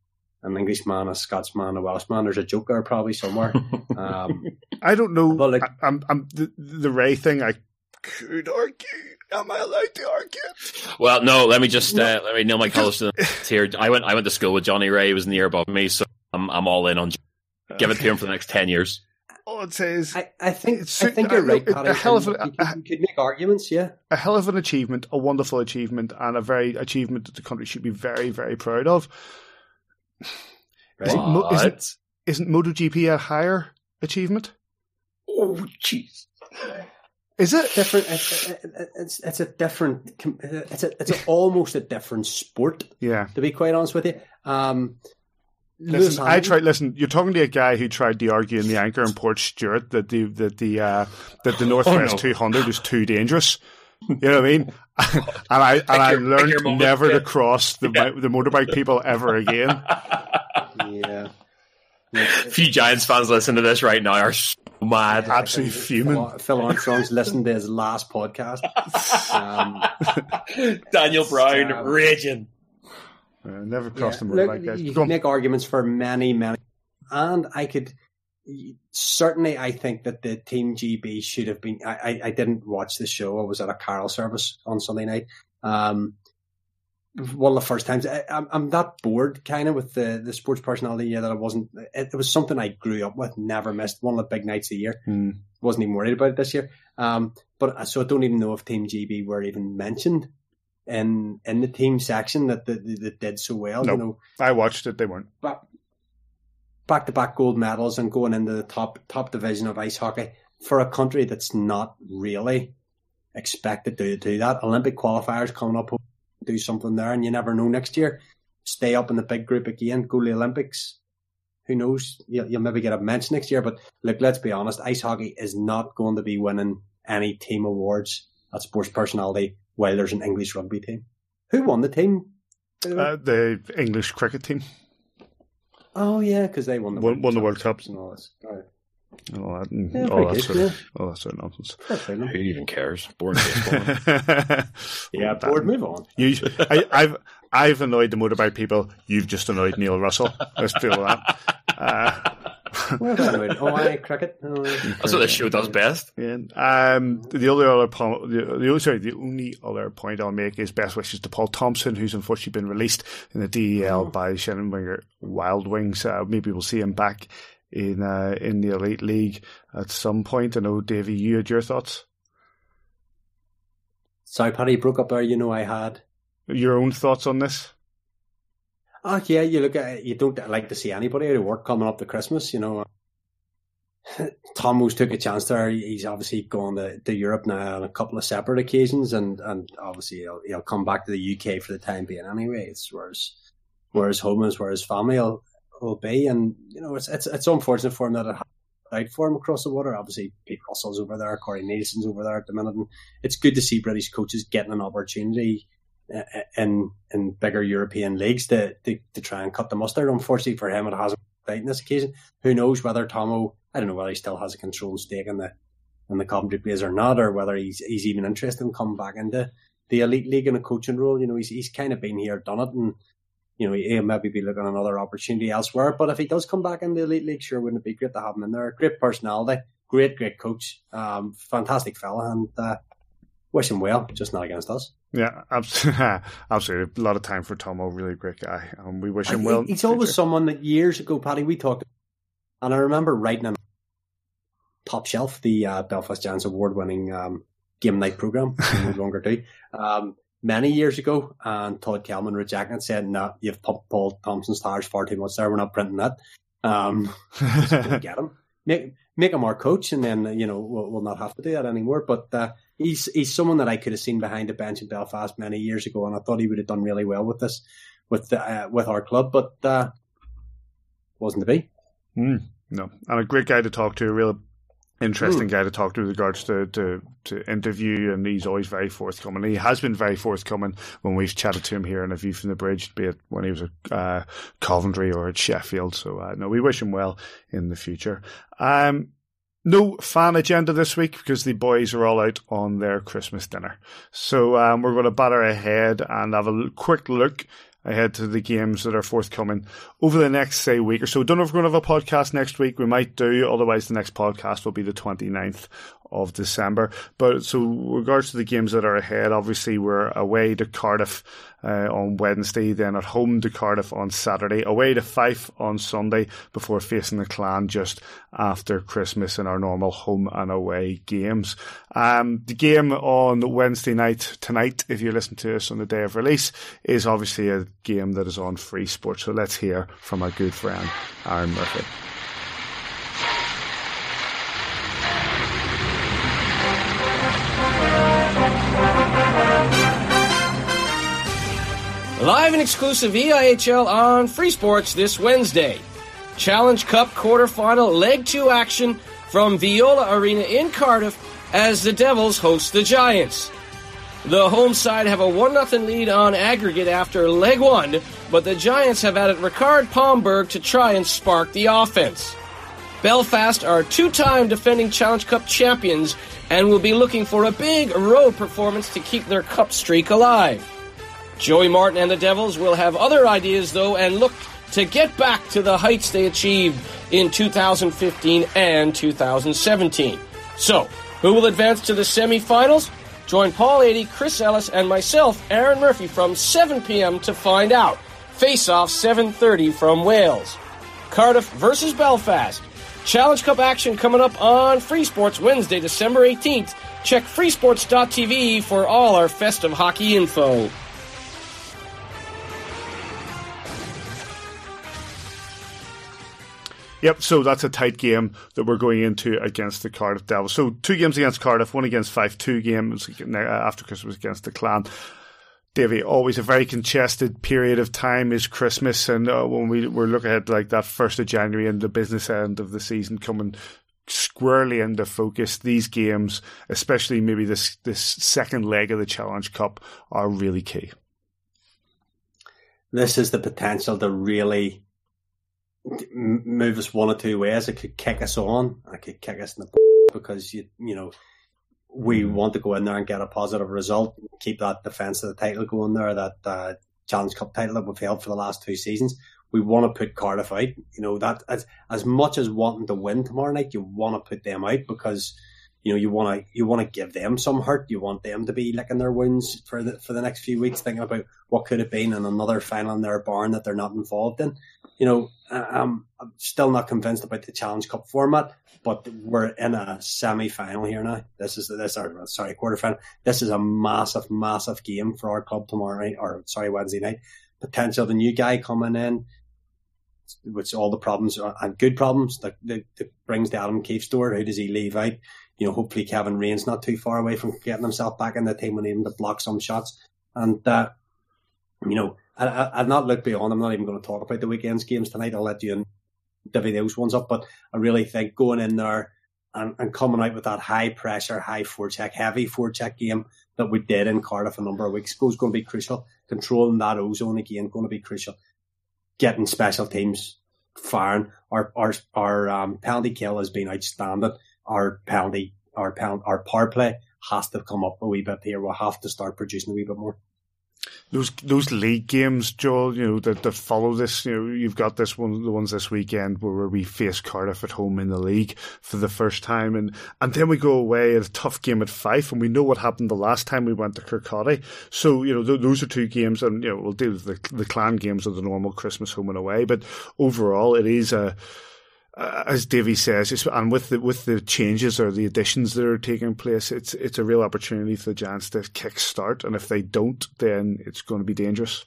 an Englishman, a Scotsman, a Welshman. There's a joker probably somewhere. Um, I don't know. Well, like- I, I'm, I'm the, the Rea thing. I could argue. Am I allowed to argue? Well, no, let me just uh, let me nail my colours to the here. I went I went to school with Johnny Rea. He was in the year above me, so I'm I'm all in on. Give it to him for the next ten years. All it says. is I, I think It's- I think you're I- right, a Paddy. hell of and a- you, could, you could make arguments, yeah. a hell of an achievement, a wonderful achievement, and a very achievement that the country should be very, very proud of. Right? Isn't, Mo- isn't, What? isn't MotoGP a higher achievement? Oh, jeez. Is it? different. It's, it's it's a different. It's a it's a, almost a different sport. Yeah. To be quite honest with you, um, Lewis Listen, I Hamilton- tried. Listen, you're talking to a guy who tried to argue in the anchor in Portstewart that the that the uh, that the Northwest no. 200 is too dangerous. You know what I mean? and I and I your- learned moment, never yeah. to cross the Yeah. the motorbike people ever again. Yeah. A few Giants fans listening to this right now are so mad. Absolutely fuming. Phil, Phil Armstrong's listened to his last podcast. Um, Daniel Brown Um, raging. Uh, never crossed the Yeah, look, motorbike guys. you can make arguments for many, many, and I could certainly. I think that the Team GB should have been. I, I, didn't watch the show. I was at a carol service on Sunday night. Um, one of the first times I, I'm, I'm that bored kind of with the the sports personality. Yeah, that I wasn't. It, it was something I grew up with. Never missed one of the big nights a year. Hmm. Wasn't even worried about it this year. Um, but uh, so I don't even know if Team GB were even mentioned in in the team section that that, that did so well. No. You know, I watched it. They weren't. back to back gold medals and going into the top top division of ice hockey for a country that's not really expected to do that. Olympic qualifiers coming up, do something there, and you never know next year. Stay up in the big group again, go to the Olympics. Who knows? You'll, you'll maybe get a mention next year. But look, let's be honest. Ice hockey is not going to be winning any team awards at sports personality while there's an English rugby team. Who won the team? the? Uh, the English cricket team. oh yeah, because they won the Won- won the World Cups. and all this. All right. And all that, and Yeah, all, that good, sort of, all that sort of nonsense. Fair play, man. Who even cares? Boring. Yeah, Oh, board, move on. You, I, I've I've annoyed the motorbike people. You've just annoyed Neil Russell. Let's do that. Uh, What have I? Oh, I cricket. Oh. That's what this show does best. yeah. Um, the other other po- the, the only- sorry, the only other point I'll make is best wishes to Paul Thompson, who's unfortunately been released in the DEL by Schwenninger Wild Wings. Uh, maybe we'll see him back in uh, in the elite league at some point. I know, Davey, you had your thoughts, Sorry, Paddy broke up there. You know, I had. your own thoughts on this. Oh yeah, you look at it, you don't like to see anybody out of work coming up to Christmas. You know, Tom took a chance there. He's obviously gone to, to Europe now on a couple of separate occasions, and and obviously he'll, he'll come back to the UK for the time being anyway. It's where his where his home is, where his family will, will be, and you know it's it's it's unfortunate for him that it out for him across the water. Obviously, Pete Russell's over there, Corey Neilson's over there at the minute, and it's good to see British coaches getting an opportunity in in bigger European leagues to, to to try and cut the mustard. Unfortunately for him, it hasn't out in this occasion. Who knows whether Tomo? I don't know whether he still has a controlling stake in the in the Coventry Blaze or not, or whether he's he's even interested in coming back into the elite league in a coaching role. You know, he's he's kind of been here, done it, and you know he'll maybe be looking at another opportunity elsewhere. But if he does come back in the elite league, sure, wouldn't it be great to have him in there? Great personality, great great coach, um, fantastic fella, and uh, wish him well. Just not against us. Yeah, absolutely. A lot of time for Tomo. Really great guy. Um, we wish him well. He's always someone that years ago, Paddy, we talked, and I remember writing on Top Shelf, the uh, Belfast Giants award-winning um, game night program. no longer do. Um, many years ago, and Todd Kelman rejected it, said, "No, you've pumped Paul Thompson's tires far too much there. We're not printing that. Um, get him. Make make him our coach, and then you know we'll, we'll not have to do that anymore. But uh, he's he's someone that I could have seen behind the bench in Belfast many years ago, and I thought he would have done really well with this, with the, uh, with our club. But uh, wasn't to be. Mm, no, and a great guy to talk to. A real interesting mm. guy to talk to with regards to, to, to interview, and he's always very forthcoming. He has been very forthcoming when we've chatted to him here in A View from the Bridge, be it when he was at uh, Coventry or at Sheffield. So, uh, no, we wish him well in the future. Um, no fan agenda this week because the boys are all out on their Christmas dinner. So um, we're going to batter ahead and have a quick look ahead to the games that are forthcoming over the next, say, week or so. Don't know if we're going to have a podcast next week. We might do. Otherwise, the next podcast will be the 29th of December. But so, regards to the games that are ahead, obviously we're away to Cardiff uh, on Wednesday, then at home to Cardiff on Saturday, away to Fife on Sunday before facing the Clan just after Christmas in our normal home and away games. Um, the game on Wednesday night tonight, if you listen to us on the day of release, is obviously a game that is on free sport. So let's hear from our good friend Aaron Murphy. Exclusive EIHL on Free Sports this Wednesday. Challenge Cup quarterfinal leg 2 action from Viola Arena in Cardiff as the Devils host the Giants. The home side have a 1 0 lead on aggregate after leg 1, but the Giants have added Rickard Palmberg to try and spark the offense. Belfast are two time defending Challenge Cup champions and will be looking for a big road performance to keep their cup streak alive. Joey Martin and the Devils will have other ideas, though, and look to get back to the heights they achieved in 2015 and 2017. So, who will advance to the semifinals? Join Paul Adey, Chris Ellis, and myself, Aaron Murphy, from 7 p.m. to find out. Face off 7:30 from Wales. Cardiff versus Belfast. Challenge Cup action coming up on Free Sports Wednesday, December 18th. Check freesports.tv for all our festive hockey info. Yep, so that's a tight game that we're going into against the Cardiff Devils. So two games against Cardiff, one against Fife 2 games after Christmas against the Clan. Davy, always a very congested period of time is Christmas, and uh, when we we're looking at like that first of January and the business end of the season coming squarely into focus, these games, especially maybe this this second leg of the Challenge Cup, are really key. This is the potential to really move us one or two ways. It could kick us on. It could kick us in the because you you know we mm. want to go in there and get a positive result, keep that defence of the title going there, that uh, Challenge Cup title that we've held for the last two seasons. We want to put Cardiff out. You know that as as much as wanting to win tomorrow night, you want to put them out because you know you want to you want to give them some hurt. You want them to be licking their wounds for the for the next few weeks, thinking about what could have been in another final in their barn that they're not involved in you know, I'm, I'm still not convinced about the Challenge Cup format, but we're in a semi final here now. This is this or sorry quarter final. This is a massive, massive game for our club tomorrow night, or sorry Wednesday night. Potential the new guy coming in, which all the problems are, and good problems that, that, that brings the Adam Keefe store. Who does he leave out? You know, hopefully Kevin Raine's not too far away from getting himself back in the team when able to block some shots. And uh, you know, I, I've not looked beyond. I'm not even going to talk about the weekend's games tonight. I'll let you divvy those ones up. But I really think going in there and, and coming out with that high pressure, high forecheck, heavy forecheck game that we did in Cardiff a number of weeks ago is going to be crucial. Controlling that ozone again going to be crucial. Getting special teams firing. Our our our um, penalty kill has been outstanding. Our penalty, our pound, our power play has to come up a wee bit here. We'll have to start producing a wee bit more those those league games, Joel, you know that, that follow this. You know, you've got this one, the ones this weekend where we face Cardiff at home in the league for the first time, and and then we go away at a tough game at Fife, and we know what happened the last time we went to Kirkcaldy. So you know th- those are two games, and you know we'll deal with the the clan games of the normal Christmas home and away, but overall it is a as Davy says, and with the with the changes or the additions that are taking place, it's it's a real opportunity for the Giants to kick start, and if they don't, then it's going to be dangerous.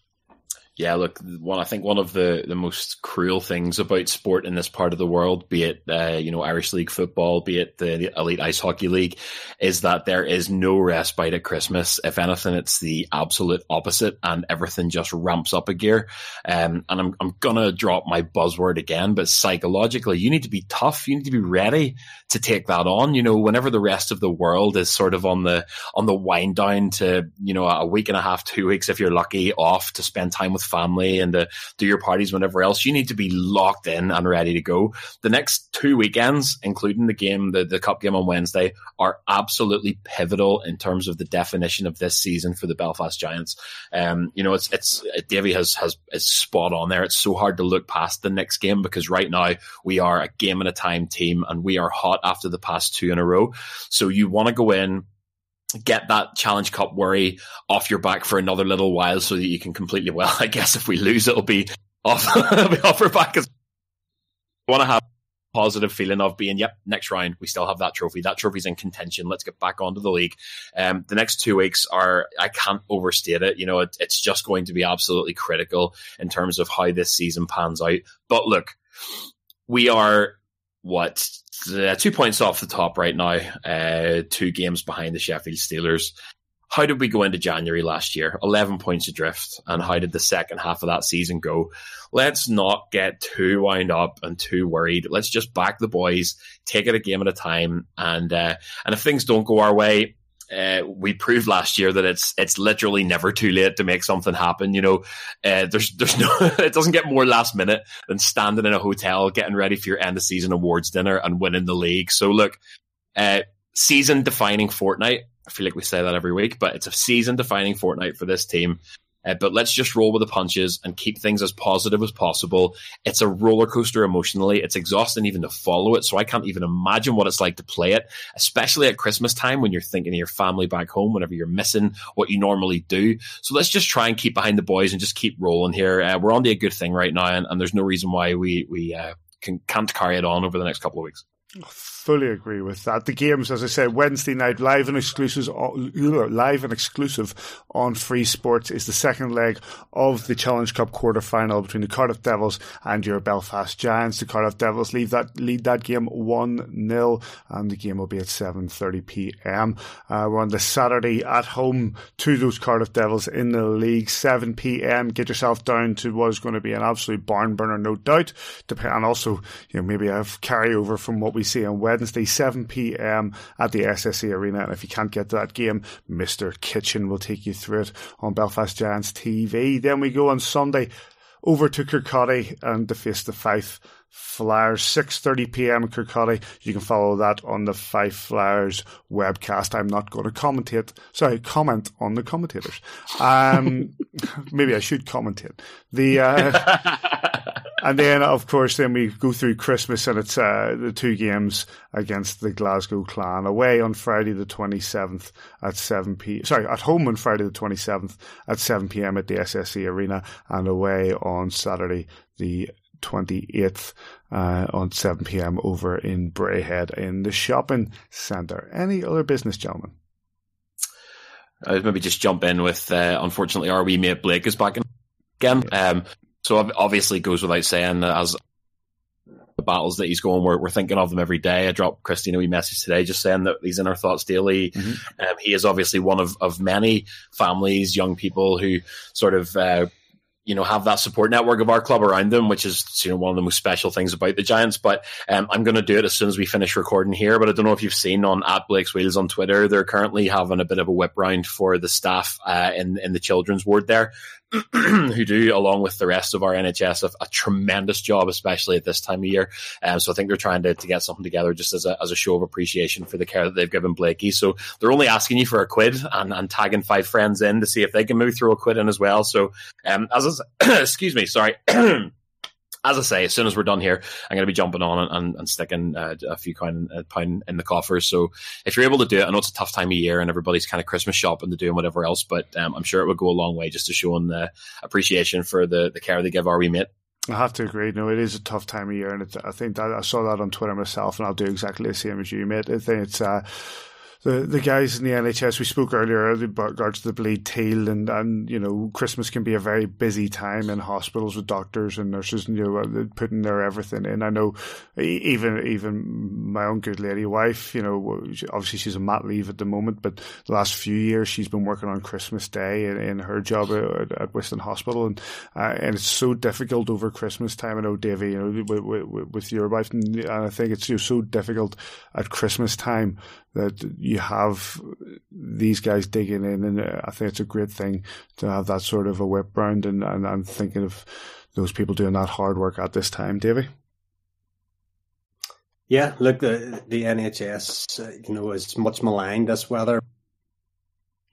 Yeah, look, one I think one of the, the most cruel things about sport in this part of the world, be it uh, you know Irish League football, be it the, the, Elite Ice Hockey League, is that there is no respite at Christmas. If anything, it's the absolute opposite, and everything just ramps up a gear. Um, and I'm I'm gonna drop my buzzword again, but psychologically, you need to be tough. You need to be ready to take that on. You know, whenever the rest of the world is sort of on the on the wind down to you know a week and a half, two weeks if you're lucky, off to spend time with family and to do your parties whenever else. You need to be locked in and ready to go. The next two weekends, including the game, the, the cup game on Wednesday, are absolutely pivotal in terms of the definition of this season for the Belfast Giants. Um, you know, it's it's Davy has has is spot on there. It's so hard to look past the next game because right now we are a game at a time team and we are hot after the past two in a row. So you want to go in get that Challenge Cup worry off your back for another little while so that you can completely, well, I guess if we lose, it'll be off, it'll be off our back. Cause want to have a positive feeling of being, yep, next round, we still have that trophy. That trophy's in contention. Let's get back onto the league. Um, the next two weeks are, I can't overstate it. You know, it, it's just going to be absolutely critical in terms of how this season pans out. But look, we are what uh, two points off the top right now, uh, two games behind the Sheffield Steelers. How did we go into January last year? 11 points adrift. And how did the second half of that season go? Let's not get too wound up and too worried. Let's just back the boys, take it a game at a time. And, uh, and if things don't go our way, uh, we proved last year that it's it's literally never too late to make something happen. You know, uh, there's there's no it doesn't get more last minute than standing in a hotel getting ready for your end of season awards dinner and winning the league. So look, uh, season defining fortnight. I feel like we say that every week, but it's a season defining fortnight for this team. Uh, but let's just roll with the punches and keep things as positive as possible. It's a roller coaster emotionally. It's exhausting even to follow it. So I can't even imagine what it's like to play it, especially at Christmas time when you're thinking of your family back home, whenever you're missing what you normally do. So let's just try and keep behind the boys and just keep rolling here. Uh, we're on to a good thing right now, and, and there's no reason why we we uh, can, can't carry it on over the next couple of weeks fully agree with that. The games, as I said, Wednesday night live and exclusive, live and exclusive on Free Sports is the second leg of the Challenge Cup quarter final between the Cardiff Devils and your Belfast Giants. The Cardiff Devils lead that lead that game one 0 and the game will be at seven thirty p.m. Uh, we're on the Saturday at home to those Cardiff Devils in the league, seven p.m. Get yourself down to what is going to be an absolute barn burner, no doubt. And also, you know, maybe have carryover from what we see on Wednesday Wednesday, 7 p.m. at the SSE Arena. And if you can't get to that game, Mr. Kitchen will take you through it on Belfast Giants TV. Then we go on Sunday over to Kirkcaldy and the face the Fife Flyers, 6.30 p.m. Kirkcaldy. You can follow that on the Fife Flyers webcast. I'm not going to commentate, sorry, comment on the commentators. Um, maybe I should commentate. The, uh, and then, of course, then we go through Christmas and it's uh, the two games against the Glasgow Clan away on Friday the 27th at 7 p. Sorry, at home on Friday the 27th at 7 p.m. at the SSE Arena and away on Saturday the 28th uh, on 7 p.m. over in Braehead in the shopping centre. Any other business, gentlemen? I'd maybe just jump in with, uh, unfortunately, our wee mate Blake is back again. Um, so obviously, goes without saying that as the battles that he's going, we're, we're thinking of them every day. I dropped Christine a wee message today just saying that he's in our thoughts daily. Mm-hmm. Um, he is obviously one of, of many families, young people who sort of uh, you know, have that support network of our club around them, which is, you know, one of the most special things about the Giants. But um, I'm going to do it as soon as we finish recording here. But I don't know if you've seen on at Blake's Wheels on Twitter, they're currently having a bit of a whip round for the staff uh, in in the children's ward there. who do, along with the rest of our NHS, a, a, tremendous job, especially at this time of year. Um, so I think they're trying to, to get something together just as a, as a show of appreciation for the care that they've given Blakey. So they're only asking you for a quid and, and tagging five friends in to see if they can move through a quid in as well. So, um, as I, excuse me, sorry. as I say, as soon as we're done here, I'm going to be jumping on and, and, sticking uh, a few coin, uh, pound in the coffers. So if you're able to do it, I know it's a tough time of year and everybody's kind of Christmas shopping to doing whatever else, but um, I'm sure it would go a long way just to showing the appreciation for the, the care they give our wee mate. I have to agree. No, it is a tough time of year, and I think that I saw that on Twitter myself, and I'll do exactly the same as you, mate. I think it's uh, the the guys in the NHS. We spoke earlier with regards to the bleed tail, and and you know Christmas can be a very busy time in hospitals with doctors and nurses, and you know putting their everything in. I know even even my own good lady wife, you know, obviously she's on mat leave at the moment, but the last few years she's been working on Christmas Day in, in her job at, at Whiston Hospital, and uh, and it's so difficult over Christmas time. I know, Davy, you know, with, with, with your wife, and I think it's you know, so difficult at Christmas time that you have these guys digging in, and I think it's a great thing to have that sort of a whip round, and, and I'm thinking of those people doing that hard work at this time, Davy. Yeah, look, the the NHS, uh, you know, is much maligned this weather.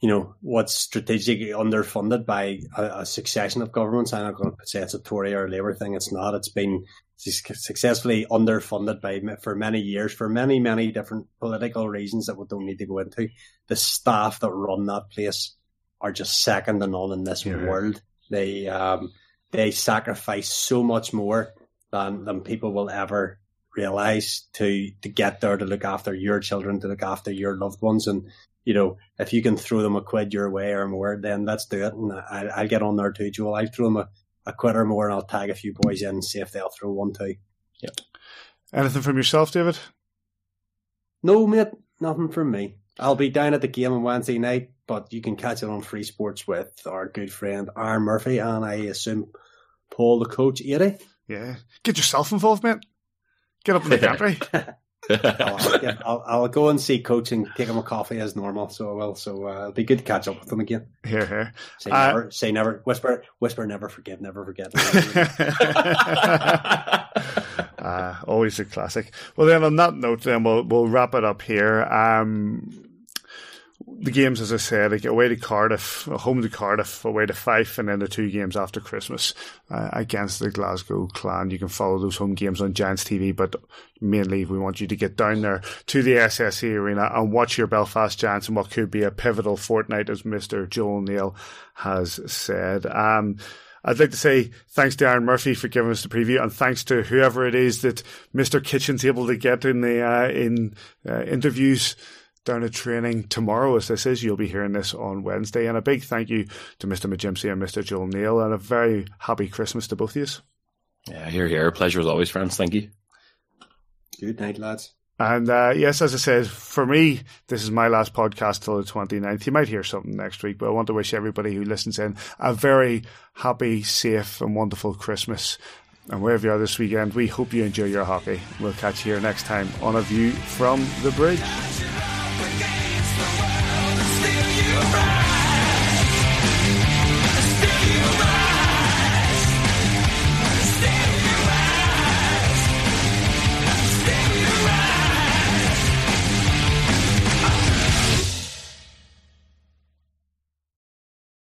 You know, what's strategically underfunded by a, a succession of governments. I'm not going to say it's a Tory or Labour thing. It's not. It's been successfully underfunded by for many years for many many different political reasons that we don't need to go into. The staff that run that place are just second to none in this yeah. world. They um, they sacrifice so much more than than people will ever realize to to get there to look after your children, to look after your loved ones, and you know if you can throw them a quid your way or more, then let's do it. And I, I'll get on there too, Joel. I'll throw them a a quid or more, and I'll tag a few boys in and see if they'll throw one too. Yep. Anything from yourself, David? No, mate, nothing from me. I'll be down at the game on Wednesday night, but you can catch it on Free Sports with our good friend Aaron Murphy and I assume Paul, the coach, Adey. Yeah. Get yourself involved, mate. Get up in the country. I'll, yeah, I'll, I'll, go and see coach and take him a coffee as normal. So I will. So uh, it'll be good to catch up with him again. Here, here. Say uh, never. Say never. Whisper. Whisper. Never forget. Never forget. uh, always a classic. Well, then on that note, then we'll we'll wrap it up here. Um, the games, as I said, like away to Cardiff, home to Cardiff, away to Fife, and then the two games after Christmas uh, against the Glasgow Clan. You can follow those home games on Giants TV, but mainly we want you to get down there to the SSE Arena and watch your Belfast Giants in what could be a pivotal fortnight, as Mr. Joel Neal has said. Um, I'd like to say thanks to Aaron Murphy for giving us the preview, and thanks to whoever it is that Mr. Kitchen's able to get in the uh, in uh, interviews down at training tomorrow, as this is. You'll be hearing this on Wednesday. And a big thank you to Mr. Majimsey and Mr. Joel Neal, and a very happy Christmas to both of you. Yeah, here, here. Pleasure as always, friends. Thank you. Good night, lads. And uh, yes, as I said, for me, this is my last podcast till the 29th. You might hear something next week, but I want to wish everybody who listens in a very happy, safe, and wonderful Christmas. And wherever you are this weekend, we hope you enjoy your hockey. We'll catch you here next time on A View from the Bridge.